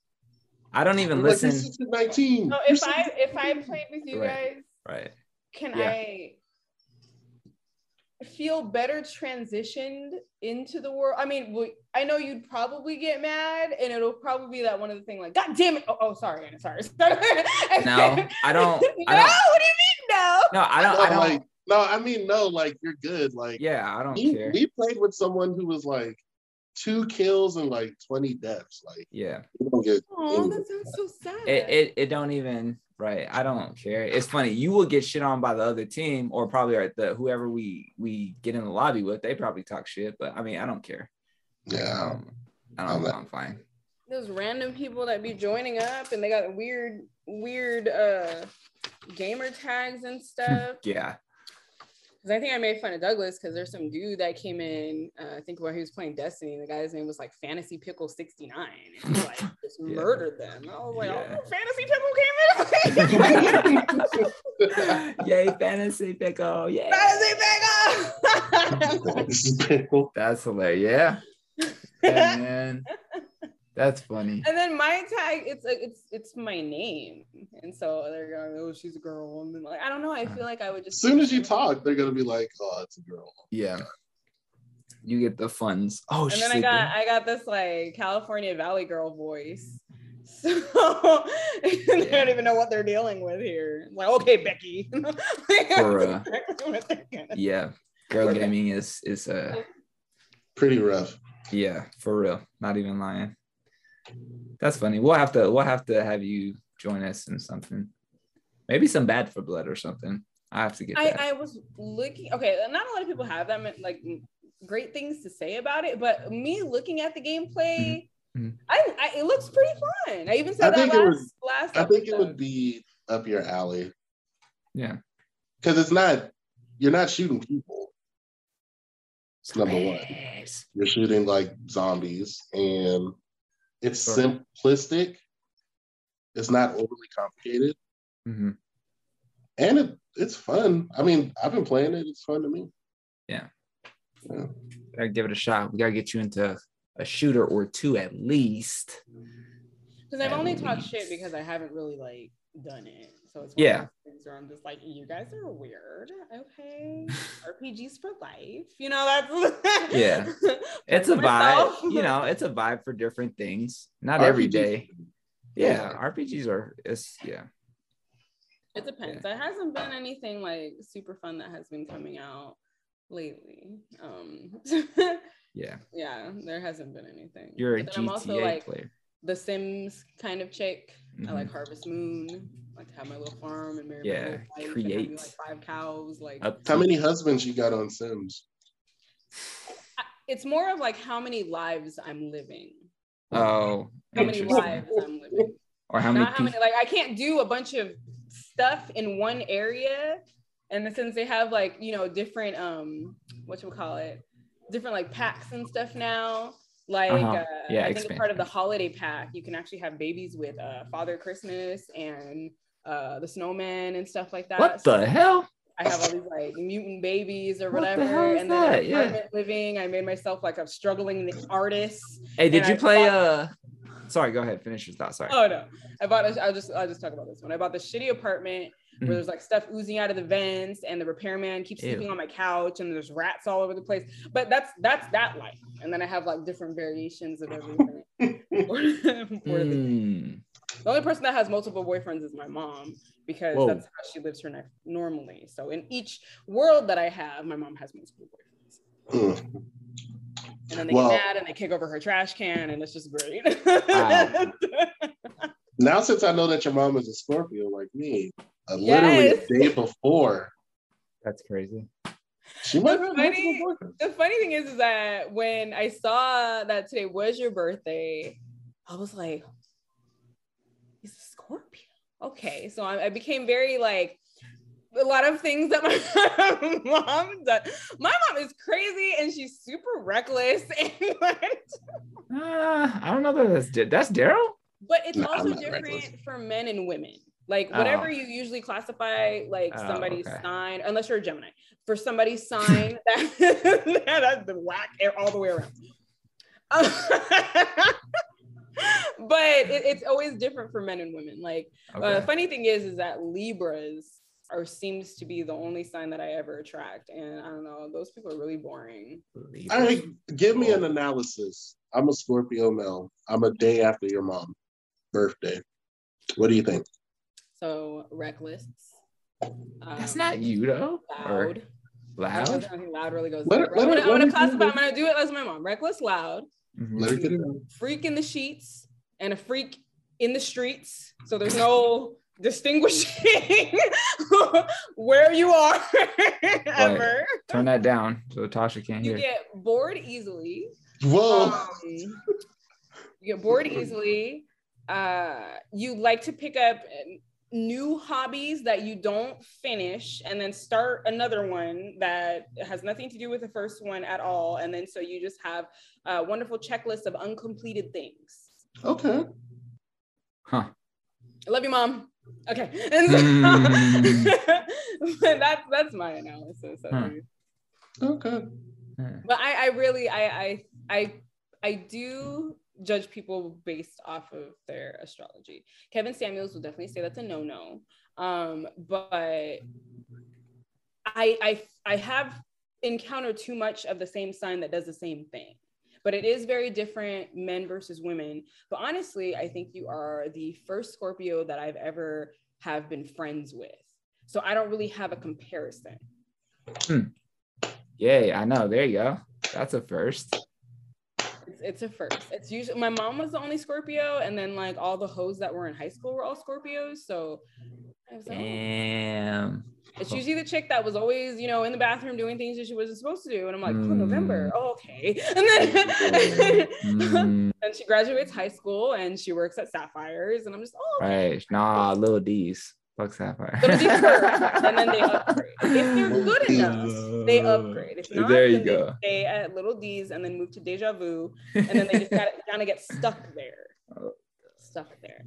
I don't even Like, listen. this is 19. So You're if I if I played with you Right. guys, Right. can Yeah. I feel better transitioned into the world? I mean, w- I know you'd probably get mad, and it'll probably be that one of the thing like, God damn it! Oh, oh sorry, Anna, sorry. No, I don't. no, I don't. what do you mean no? No, I don't. no, I don't. like, no, I mean, no, like, you're good. Like, yeah, I don't we, care. we played with someone who was like two kills and like 20 deaths. Like, Yeah. you don't get Oh, that sounds so sad. It, it it don't even right. I don't care. It's funny. You will get shit on by the other team, or probably like the whoever we we get in the lobby with. They probably talk shit, but I mean, I don't care. yeah. Um, I don't know. I'm fine. Those random people that be joining up and they got weird, weird uh gamer tags and stuff. Yeah. Because I think I made fun of Douglas because there's some dude that came in, uh, I think while he was playing Destiny, the guy's name was like Fantasy Pickle 69. And he like just Yeah. murdered them. I was like, Yeah. oh, Fantasy Pickle came in. Yay, fantasy pickle. Yay. Fantasy Pickle. That's hilarious. Yeah. Yeah, man. That's funny. And then my tag, it's like it's it's my name, and so they're going, "Oh, she's a girl." And then like, I don't know. I feel like I would just. As soon as you talk, they're gonna be like, "Oh, it's a girl." Yeah. You get the funds. Oh, and then I sleeping. got I got this like California Valley girl voice. So they Yeah. don't even know what they're dealing with here. Like, okay, Becky. For, uh, What they're gonna- yeah. Girl gaming is is uh Pretty rough. yeah, for real. Not even lying. That's funny. We'll have to we'll have to have you join us in something. Maybe some Back 4 Blood or something. I have to get I, that. I was looking okay not a lot of people have that ma- like great things to say about it but me looking at the gameplay Mhm. I, I it looks pretty fun i even I said that last, would- last I think it would be up your alley yeah. because it's not. You're not shooting people. It's number one. You're shooting like zombies, and it's Sure. simplistic. It's not overly complicated, Mhm. and it, it's fun. I mean, I've been playing it. It's fun to me. Yeah. yeah. Gotta give it a shot. We gotta get you into a shooter or two at least. because i've at only talked shit because i haven't really like done it so it's one Yeah. of those things where i'm just like you guys are weird okay rpgs for life you know that's Yeah. It's a myself. vibe, you know, it's a vibe for different things. Not RPGs every day. Yeah, Yeah. RPGs are it's yeah. It depends. There hasn't been anything like super fun that has been coming out lately. Um Yeah. yeah, there hasn't been anything. You're a I'm also GTA like player. the Sims kind of chick. I like Mhm. Harvest Moon. I like to have my little farm and marry Yeah, little wife and have create. me, like five cows. Like Up How many husbands you got on Sims? It's more of like how many lives I'm living. Oh, How many lives I'm living. Or how many not how many like I can't do a bunch of stuff in one area. And since they have like, you know, different um what you call it, different like packs and stuff now. Like Uh-huh. uh, Yeah, I think it's part of the holiday pack. You can actually have babies with uh Father Christmas and uh the snowman and stuff like that. What So the hell? I have all these like mutant babies or What the whatever. is and then that? Yeah. living. I made myself like a struggling artist. Hey, did you I play thought- uh sorry, go ahead, finish your thought. Sorry. Oh no. I bought a, I'll just I'll just talk about this one. I bought the shitty apartment Mhm. where there's like stuff oozing out of the vents and the repairman keeps Ew. sleeping on my couch and there's rats all over the place. But that's that's that life. And then I have like different variations of everything. the, Mm, the only person that has multiple boyfriends is my mom because Whoa. that's how she lives her life normally. So in each world that I have, my mom has multiple boyfriends. Hmm. And then they Well- get mad and they kick over her trash can and it's just great. Wow. Now, since I know that your mom is a Scorpio like me, uh, literally Yes. a day before, that's crazy. she might That's have funny. the funny thing is, is that when I saw that today was your birthday, I was like, he's a Scorpio. Okay. So I, I became very like, a lot of things that my mom does. My mom is crazy and she's super reckless. And like, Uh, I don't know that that's that's Darryl. but it's No, also different reckless. for men and women. Like Oh. whatever you usually classify like Oh, somebody's okay. sign, unless you're a Gemini, for somebody's sign that that's the whack air all the way around. Um, but it, it's always different for men and women. Like uh, Okay. funny thing is, is that Libras are seems to be the only sign that I ever attract, and I don't know, those people are really boring. All right, give me an analysis. I'm a Scorpio male. I'm a day after your mom birthday. What do you think? So reckless. That's um, not you though. Loud. Loud. loud really goes. Let her- let I'm her- gonna, I'm gonna do classify. it. I'm gonna do it as my mom. Reckless, loud, Mhm. Let her get it out. freak in the sheets, and a freak in the streets. So there's no distinguishing where you are ever. Turn that down so Tasha can't You hear. You get bored easily. Whoa. Um, you get bored easily. Uh, you like to pick up new hobbies that you don't finish and then start another one that has nothing to do with the first one at all and then so you just have a wonderful checklist of uncompleted things Okay. Huh. I love you mom okay and so, Mm. that's that's my analysis Huh. Okay. but I, I really I, I I I do judge people based off of their astrology. Kevin Samuels will definitely say that's a no-no. Um, but I I I have encountered too much of the same sign that does the same thing. But it is very different, men versus women. But honestly, I think you are the first Scorpio that I've ever have been friends with. So I don't really have a comparison. Yay, I know. There you go. That's a first. It's, a first. It's usually my mom was the only Scorpio, and then like all the hoes that were in high school were all Scorpios. So I was like, oh. Damn. it's usually the chick that was always, you know, in the bathroom doing things that she wasn't supposed to do. And I'm like, oh, Mm. November. Oh, okay. And then Mm, and she graduates high school and she works at Sapphires. And I'm just, oh, okay. right. Nah, little D's. Fuck Sapphire. Little D's first, and then they upgrade. If they're good enough, they upgrade. If not, there you then go. they stay at Little D's and then move to Deja Vu. And then they just got kind of get stuck there. Oh. Stuck there.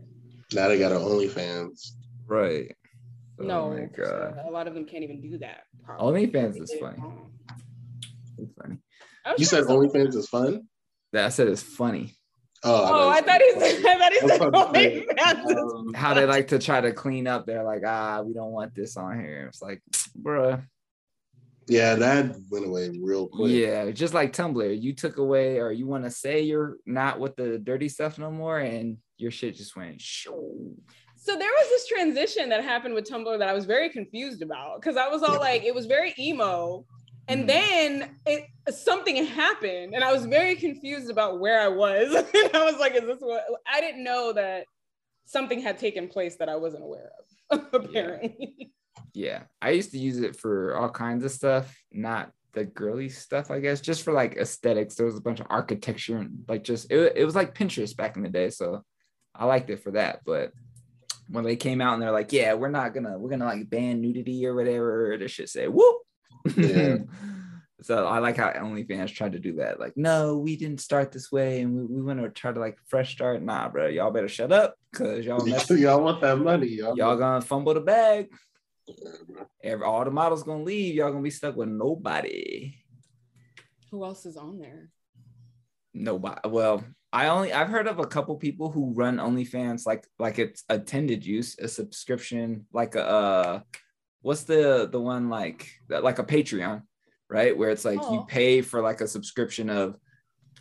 Now they got an OnlyFans. right. Oh no, Oh my god. a lot of them can't even do that. probably. OnlyFans is funny. It's funny. You said trying to- OnlyFans is fun? That I said it's funny. Oh, I thought he said. I thought he I said to OnlyFans. um, How they like to try to clean up. They're like, ah, we don't want this on here. It's like, bruh. Yeah, that went away real quick. Yeah, just like Tumblr, you took away or you want to say you're not with the dirty stuff no more, and your shit just went shoo. So there was this transition that happened with Tumblr that I was very confused about because I was all like, it was very emo, and Mhm. then it something happened, and I was very confused about where I was. and I was like, is this what? I didn't know that something had taken place that I wasn't aware of. Apparently, Yeah, I used to use it for all kinds of stuff, not the girly stuff, I guess, just for like aesthetics. There was a bunch of architecture and like just it, it was like Pinterest back in the day, so I liked it for that. But when they came out and they're like, "Yeah, we're not gonna we're gonna like ban nudity or whatever," this shit say whoop. Yeah. so I like how OnlyFans tried to do that. Like, no, we didn't start this way, and we, we want to try to like fresh start. Nah, bro, y'all better shut up because y'all mess, y'all want that money, y'all. y'all gonna fumble the bag. Every, all the models gonna leave. Y'all gonna be stuck with nobody. who else is on there? Nobody. Well, I only I've heard of a couple people who run OnlyFans like like it's attended use, a subscription, like a uh, what's the the one like like a Patreon, right? Where it's like you Oh. pay for like a subscription of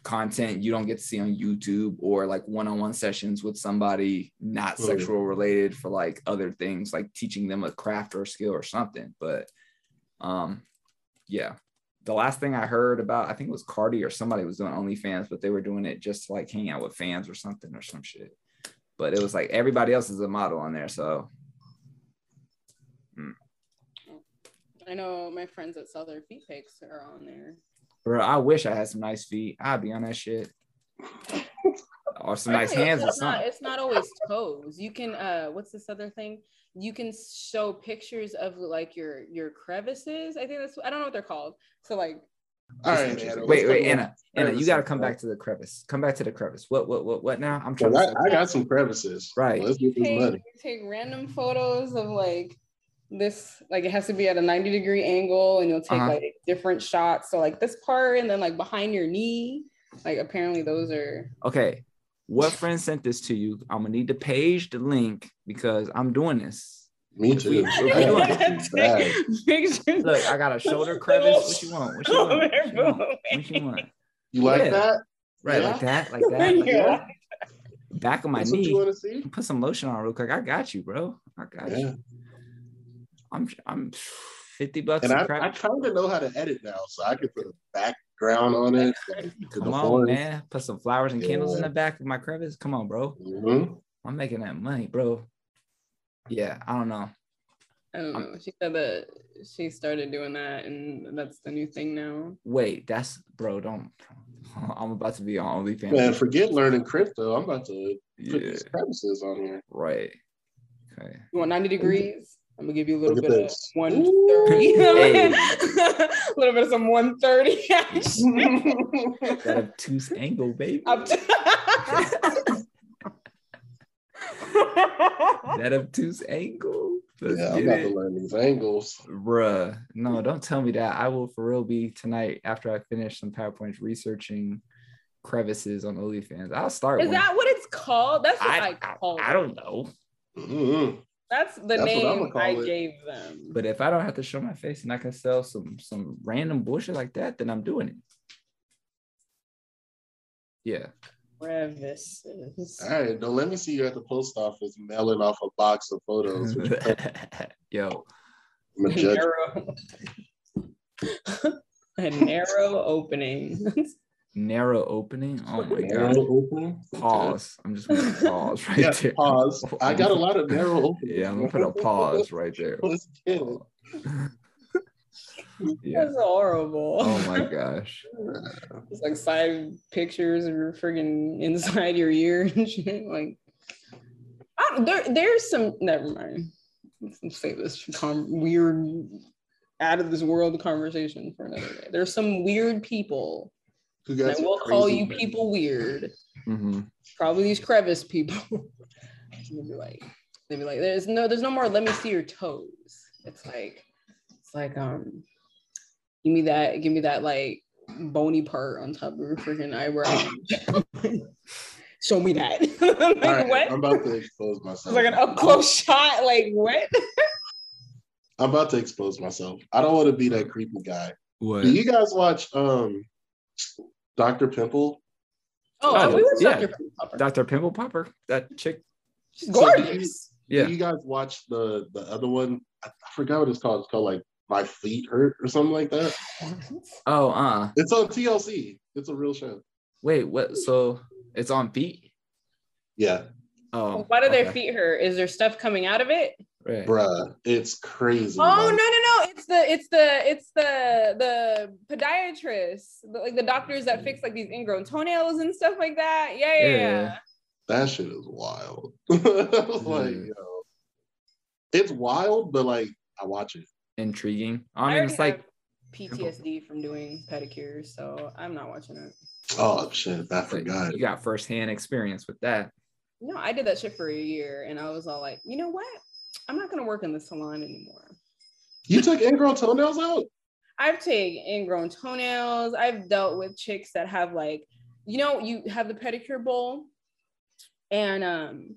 content you don't get to see on YouTube or like one-on-one sessions with somebody not sexual related for like other things like teaching them a craft or a skill or something. But um yeah. The last thing I heard about, I think it was Cardi or somebody was doing OnlyFans, but they were doing it just to like hang out with fans or something or some shit. But it was like everybody else is a model on there. So I know my friends that sell their feet pics are on there. bro, I wish I had some nice feet. I'd be on that shit. or some nice Really, hands or it's not, something. it's not always toes. You can uh what's this other thing? You can show pictures of like your your crevices. I think that's I don't know what they're called. So like All right, Anna, wait, wait, talk about Anna, Anna, you got to come back to the crevice. Come back to the crevice. What, what, what, what now? I'm trying Well, to. I, I got some crevices. Right. Let's get this take, take random photos of like this like it has to be at a 90 degree angle and you'll take Uh-huh. like different shots. So like this part and then like behind your knee. Like apparently those are Okay. What friend sent this to you? I'm gonna need the page, the link, because I'm doing this. Me too. If we doing- Bad. Look, I got a shoulder crevice. What you want? What you want? What you want? What you want? You like Yeah. that? Right, Yeah. like that, like that. like Yeah. that. Back of my That's what you knee. want to see? Put some lotion on real quick. I got you, bro. I got Yeah. you. I'm I'm 50 bucks And a I, I crap. kind of know how to edit now, so I can put a background on it. Come on, forest. man. Put some flowers and candles in the back of my crevice. Come on, bro. Mhm. I'm making that money, bro. Yeah, I don't know. I don't know. She said that she started doing that and that's the new thing now. Wait, that's bro. Don't. I'm about to be on OnlyFans. Man, forget learning crypto. I'm about to put yeah, these crevices on here. right. Okay. You want 90 degrees? I'm gonna give you a little Look at bit of 130. Hey. a little bit of some 130 action. That obtuse angle, baby. Up That obtuse angle. Let's yeah, I'm about it. to learn these angles. Bruh, no, don't tell me that. I will for real be tonight after I finish some PowerPoints researching crevices on OnlyFans. I'll start. Is one. that what it's called? That's what I, I, I, call I it. don't know. Mhm. That's the That's name I it. gave them. But if I don't have to show my face and I can sell some some random bullshit like that, then I'm doing it. Yeah. crevices. All right, don't let me see you at the post office mailing off a box of photos. Yo, I'm a judge. narrow, a narrow opening. narrow opening. Oh my Narrow god. opening? Pause. I'm just gonna pause right Yeah, there. pause. I got a lot of narrow openings. Yeah, I'm gonna put a pause right there. Let's get it. Yeah. That's horrible. Oh my gosh. It's like side pictures of your friggin' inside your ear and shit. Like, I there, there's some. Never mind. Let's save this for com- weird, out of this world conversation for another day. There's some weird people. Who And I got some will call you men. people weird. hmm Probably these crevice people. they'd be like, they'd be like, there's no, there's no more. Let me see your toes. It's like, it's like, um, give me that, give me that like bony part on top of your freaking eyebrow. Show me that. Like, All right, what? I'm about to expose It's myself. like an up close shot. Like what? I'm about to expose myself. I don't want to be that creepy guy. What? Do you guys watch um Dr. Pimple? Oh, Oh, we were yeah. Dr. Popper. Dr. Pimple Popper? That chick? She's So do you- gorgeous. Yeah. Do you guys watch the the other one? I, I forgot what it's called. It's called like My Feet Hurt or something like that. Oh, uh. It's on TLC. It's a real show. Wait, what? So it's on feet? Yeah, Oh. Why do their feet hurt? Is there stuff coming out of it? Right. bruh, it's crazy. Oh no man. no no! It's the it's the it's the the podiatrists, the, like the doctors that fix like these ingrown toenails and stuff like that. Yeah yeah Yeah. yeah. That shit is wild. I was like, yo, it's wild, but like I watch it. Intriguing. I, I mean, already it's like, PTSD from doing pedicures, so I'm not watching it. Oh shit, I forgot. you got firsthand experience with that. No, I did that shit for a year, and I was all like, you know what? I'm not gonna work in the salon anymore. You took ingrown toenails out? I've taken ingrown toenails. I've dealt with chicks that have like, you know, you have the pedicure bowl, and um,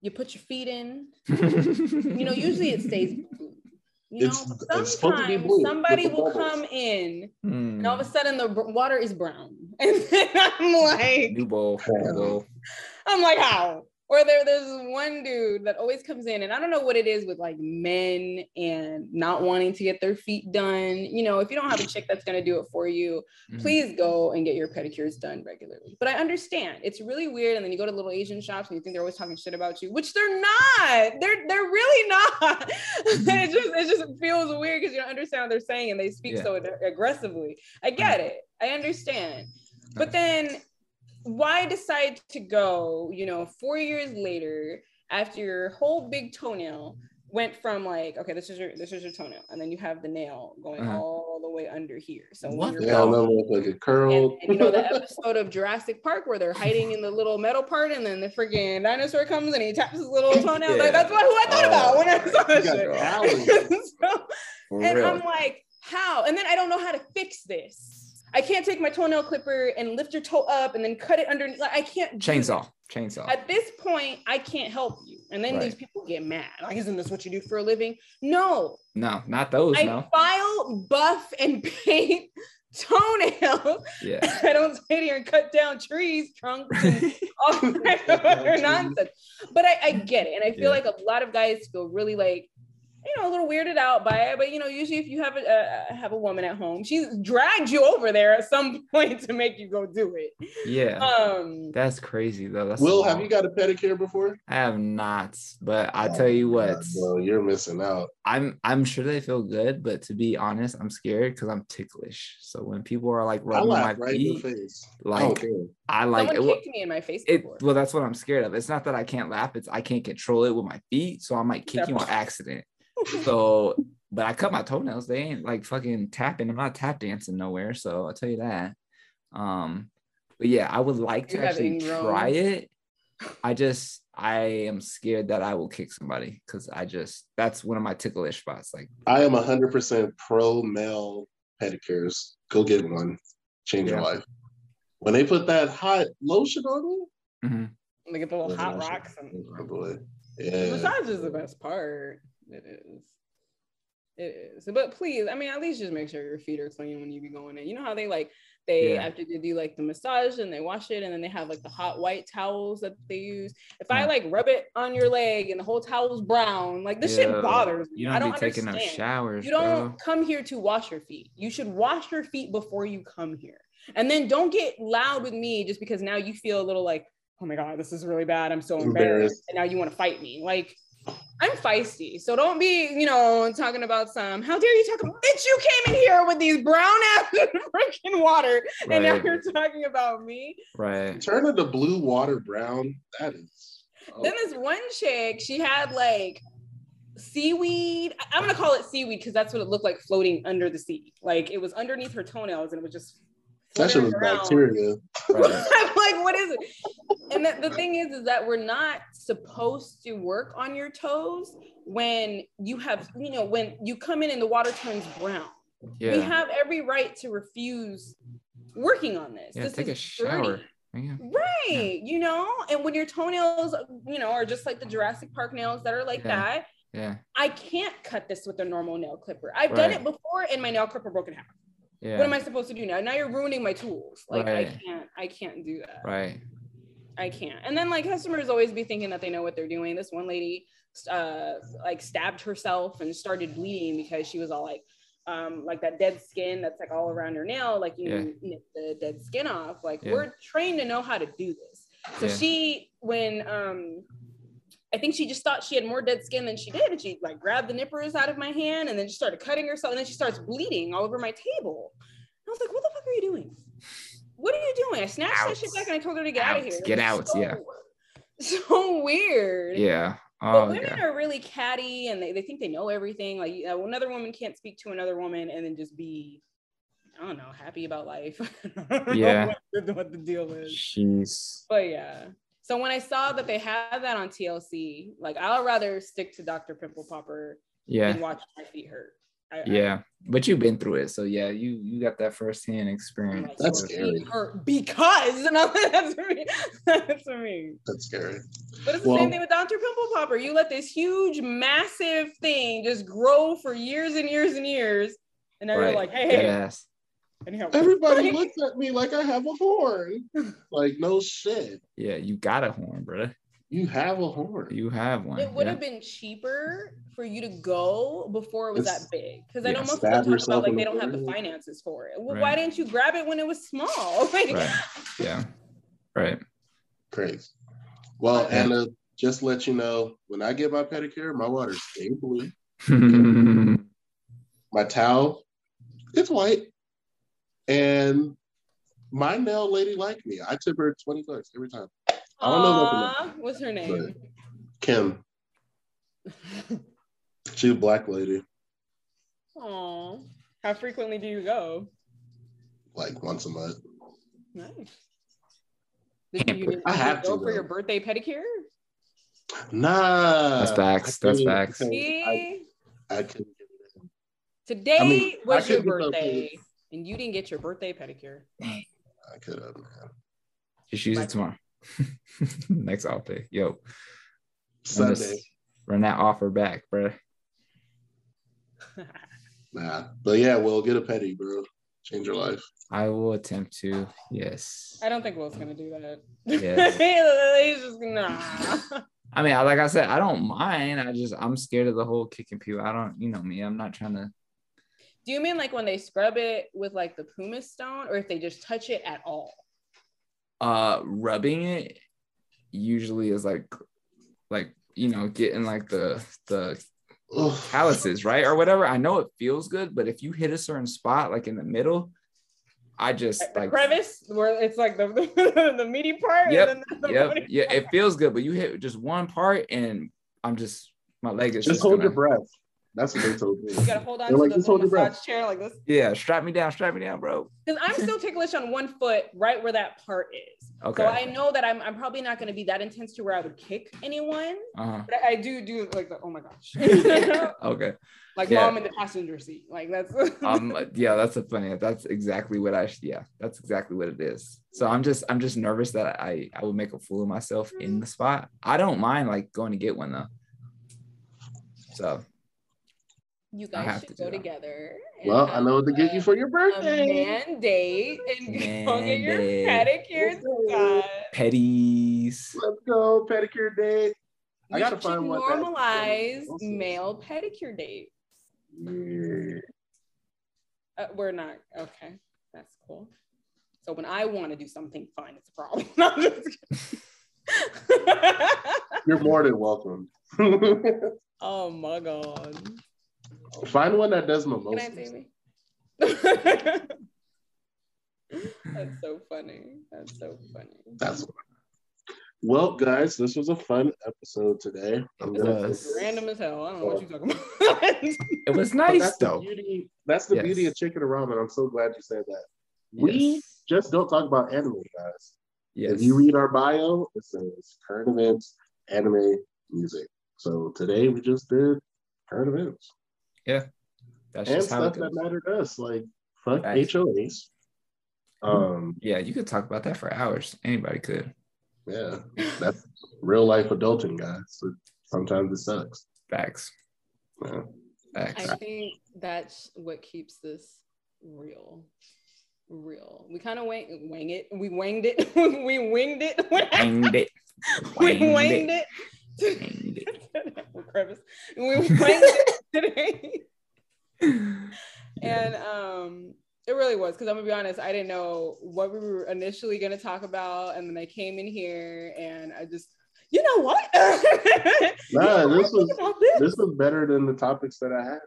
you put your feet in. You know, usually it stays blue. You It's- know, it's supposed to be sometimes blue somebody will bubbles. come in, Hmm. and all of a sudden the br- water is brown, and then I'm like, New bowl. New bowl. I'm like, how? Or there, there's one dude that always comes in, and I don't know what it is with like men and not wanting to get their feet done. You know, if you don't have a chick that's gonna do it for you, Mhm. please go and get your pedicures done regularly. But I understand it's really weird, and then you go to little Asian shops and you think they're always talking shit about you, which they're not. They're they're really not. it just it just feels weird because you don't understand what they're saying and they speak Yeah. so ag- aggressively. I get it. I understand. But then why decide to go, you know, four years later after your whole big toenail went from like, okay, this is your this is your toenail, and then you have the nail going Uh-huh. all the way under here. So when What you're Yeah, and then look like a and, curl. and you know the episode of Jurassic Park where they're hiding in the little metal part, and then the freaking dinosaur comes and he taps his little toenail. Yeah. Like, that's what who I thought Oh about when I my saw that You got shit. So- and real. I'm like, how? And then I don't know how to fix this. I can't take my toenail clipper and lift your toe up and then cut it underneath. Like I can't Chainsaw. Chainsaw. at this point, I can't help you. And then these people get mad. Like, isn't this what you do for a living? No, no, not those. I no. file, buff, and paint toenails. Yeah. I don't sit here and cut down trees, trunks, and all that other nonsense. But I, I get it. And I feel Yeah. like a lot of guys feel really like, you know, a little weirded out by it. But you know, usually if you have a uh, have a woman at home, she's dragged you over there at some point to make you go do it. Yeah. Um, That's crazy though. That's Will, have you got a pedicure before? I have not, but I tell you what, Well, you're missing out. I'm I'm sure they feel good, but to be honest, I'm scared because I'm ticklish. So when people are like I rubbing my laugh right in the feet, face. Like care. I like someone it, kicked me in my face it. Well, that's what I'm scared of. It's not that I can't laugh; it's I can't control it with my feet, so I might kick you on accident. So, but I cut my toenails. They ain't like fucking tapping. I'm not tap dancing nowhere. So I'll tell you that. Um, but yeah, I would like to You actually try it. I just I am scared that I will kick somebody because I just that's one of my ticklish spots. Like, I am 100% pro male pedicures. Go get one. Change your life. When they put that hot lotion on mhm. They get the little hot rocks and oh boy. The Yeah. massage is the best part. It is. It is. But please, I mean, at least just make sure your feet are clean when you be going in. You know how they like they Yeah. after they do like the massage and they wash it and then they have like the hot white towels that they use. If I mm. like rub it on your leg and the whole towel's brown, like this Yo, shit bothers me. You I don't don't be taking understand. no showers, You don't bro. come here to wash your feet. You should wash your feet before you come here. And then don't get loud with me just because now you feel a little like, oh my God, this is really bad. I'm so embarrassed. Embarrassed. And now you want to fight me. Like, I'm feisty. So don't be, you know, talking about some, how dare you talk about, bitch, you came in here with these brown ass freaking water. And now you're talking about me. Right. Turning the blue water brown. That is. oh, Then this one chick, she had like seaweed. I- I'm gonna call it seaweed because that's what it looked like floating under the sea. Like it was underneath her toenails and it was just that shit was bacteria. Right. I'm like, what is it? And the, the thing is, is that we're not supposed to work on your toes when you have, you know, when you come in and the water turns brown. We have every right to refuse working on this. Yeah. this Take a shower. dirty. Yeah. Right. You know, and when your toenails, you know, are just like the Jurassic Park nails that are like Yeah. that, Yeah. I can't cut this with a normal nail clipper. I've done it before and my nail clipper broke in half. Yeah. What am I supposed to do now? Now you're ruining my tools. Like I can't, I can't do that. Right. I can't. And then like customers always be thinking that they know what they're doing. This one lady uh like stabbed herself and started bleeding because she was all like um like that dead skin that's like all around her nail, like you Yeah. nip the dead skin off. Like Yeah. we're trained to know how to do this. So Yeah. she when um I think she just thought she had more dead skin than she did. And she like grabbed the nippers out of my hand and then she started cutting herself. And then she starts bleeding all over my table. I was like, what the fuck are you doing? What are you doing? I snatched that shit back and I told her to get out, of here. Get out, so- yeah. So weird. Yeah. But Oh women yeah. are really catty and they, they think they know everything. Like uh, another woman can't speak to another woman and then just be, I don't know, happy about life. I don't know Yeah. what, the- what the deal is. She's. But yeah. So when I saw that they had that on TLC, like I'll rather stick to Dr. Pimple Popper Yeah. than watch my feet hurt. I, I- Yeah. But you've been through it, so yeah, you you got that firsthand experience. That's scary. hurt because no, that's for me. That's for me. That's scary. But it's the Well- same thing with Dr. Pimple Popper. You let this huge, massive thing just grow for years and years and years. And now Right. you're like, hey, Dead hey. Ass. Anyhow, Everybody looks at me like I have a horn. Like, no shit. Yeah, you got a horn, brother. You have a horn. You have one. it would yeah. have been cheaper for you to go before it was It's- that big. Because I yeah, know most of stab them talk about like in they don't have the finances for it. Well, Right. why didn't you grab it when it was small? Like, Right. Yeah. Right. Crazy. Well, Yeah. Anna, just let you know, when I get my pedicure, my water's stay blue. My towel, it's white. And my nail lady liked me. I tip her 20 bucks every time. I don't know nothing what's her name? Kim, she's a black lady, Aw. How frequently do you go? like once a month. Nice. Did you, did I you have go to, for your birthday pedicure? Nah. That's facts. I That's couldn't facts. because I, I couldn't get it in. Today I mean, I was your could get those birthday, things. And you didn't get your birthday pedicure. I could have, man. Just use Bye. it tomorrow. Next off day. Yo. run Sunday. this- Run that offer back, bro. Nah. But yeah, well, get a petty, bro. Change your life. I will attempt to. Yes. I don't think Will's gonna do that. Yeah. He's just nah. I mean, like I said, I don't mind. I just I'm scared of the whole kicking people. I don't, you know me. I'm not trying to. Do you mean like when they scrub it with like the pumice stone, or if they just touch it at all? Uh, rubbing it usually is like, like you know, getting like the the Ugh. calluses, right, or whatever. I know it feels good, but if you hit a certain spot, like in the middle, I just the like crevice where it's like the the meaty part. Yep, and then the Yep. Yeah, part. it feels good, but you hit just one part and I'm just my leg is Just just, hold gonna, your breath. That's what they told me. You gotta hold on They're to like, the hold massage breath. chair like this. Yeah, strap me down, strap me down, bro. Because I'm still ticklish on one foot, right where that part is. Okay. So I know that I'm, I'm probably not going to be that intense to where I would kick anyone, uh-huh. but I, I do do like the oh my gosh, Okay. like Yeah. mom in the passenger seat, like that's. Um yeah, that's a funny. That's exactly what I yeah, that's exactly what it is. So I'm just I'm just nervous that I I would make a fool of myself in the spot. I don't mind like going to get one though. So you guys should to go together. Well, I know what to get you for your A birthday. mandate and go get your Mandate. pedicure done. petties. Let's go, pedicure date. I We gotta should find one normalize Also- male pedicure dates. Yeah. Uh, we're not okay. That's cool. So when I want to do something fun, it's a problem. No, I'm just kidding. You're more than welcome. oh my god! Find one that does Can I mimosas. say me? That's so funny. That's so funny. That's what. Well, guys, this was a fun episode today. I'm It gonna was. Random as hell. I don't know what you're talking about. It was nice that's the though. beauty. That's the Yes. beauty of chicken and ramen. I'm so glad you said that. We Yes. just don't talk about anime, guys. Yes. If you read our bio, it says current events, anime, music. So today we just did current events That's and just how it stuff that mattered to us, like fuck Facts. HOAs. Um, Yeah, you could talk about that for hours. Anybody could. yeah, that's real life adulting, guys. So sometimes it sucks. Facts. Yeah. Facts. I think that's what keeps this real. Real. We kind of wang, wang it. We wanged it. we winged it. Wanged it. we Wanged wanged it. it. Wanged it. We wanged it today. and um it really was because i'm gonna be honest i didn't know what we were initially gonna talk about and then i came in here and i just you know what Nah, You know, this was- this. This was better than the topics that I had.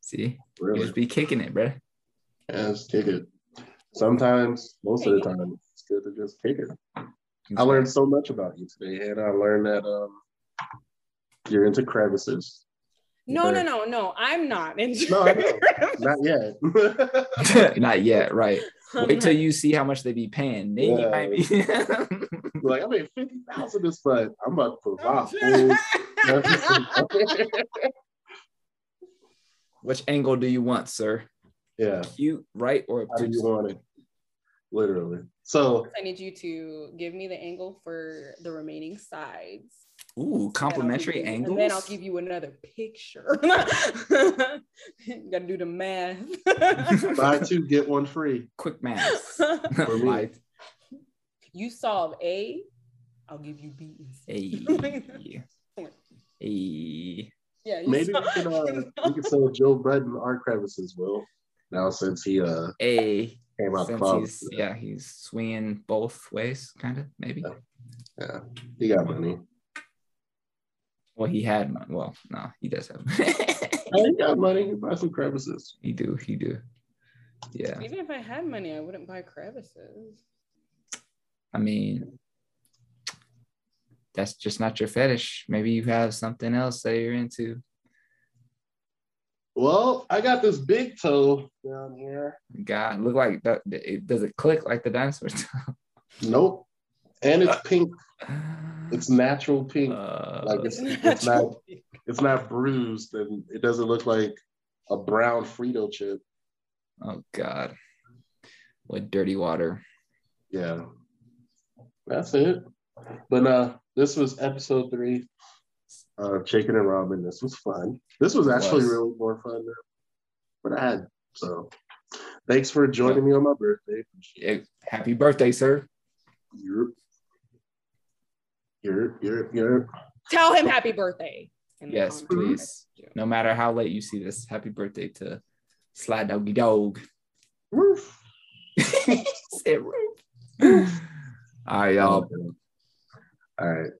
See, you Really, just be kicking it, bro. yeah, just kick it. Sometimes, most of the time, it's good to just kick it. I learned so much about you today, and I learned that um, you're into crevices. No no no no i'm not into No, Not yet. Not yet, right? Wait till you see how much they be paying. Then you might be. like I made fifty thousand this month. I'm about to provide. Which angle do you want, sir? yeah. Cute, right, or How do you want it? Literally. So i need you to give me the angle for the remaining sides Ooh, And then I'll give complimentary you- angles. And then I'll give you another picture. you gotta do the math. buy two, get one free. Quick math. For me. You solve A, I'll give you B. and C. hey, hey. yeah, you Maybe we can uh, we can sell Joe Budden our crevices, Will. Now since he uh A. came out the Since he's yeah, he's swinging both ways, kind of maybe. yeah, he got money. Well, he had money. Well, no, he does have. Oh, he got money. He buy some crevices. he do, he do. Yeah, Even if I had money, I wouldn't buy crevices. I mean, that's just not your fetish. Maybe you have something else that you're into. Well, I got this big toe down here. God, look like that. It, does it click like the dinosaur? Nope. And it's pink. It's natural pink. Uh, Like it's it's not it's not bruised and it doesn't look like a brown Frito chip. oh God, what dirty water. Yeah. That's it. But uh this was episode three of Chicken and Ramen. This was fun. This was actually was. really more fun than what I had. So thanks for joining me on my birthday. Happy birthday, sir. You're, you're, you're, you're. Tell him happy birthday. in Yes, comments. please. No matter how late you see this, happy birthday to Sly Doggy Dog. Roof. Said roof. All right, y'all. All right.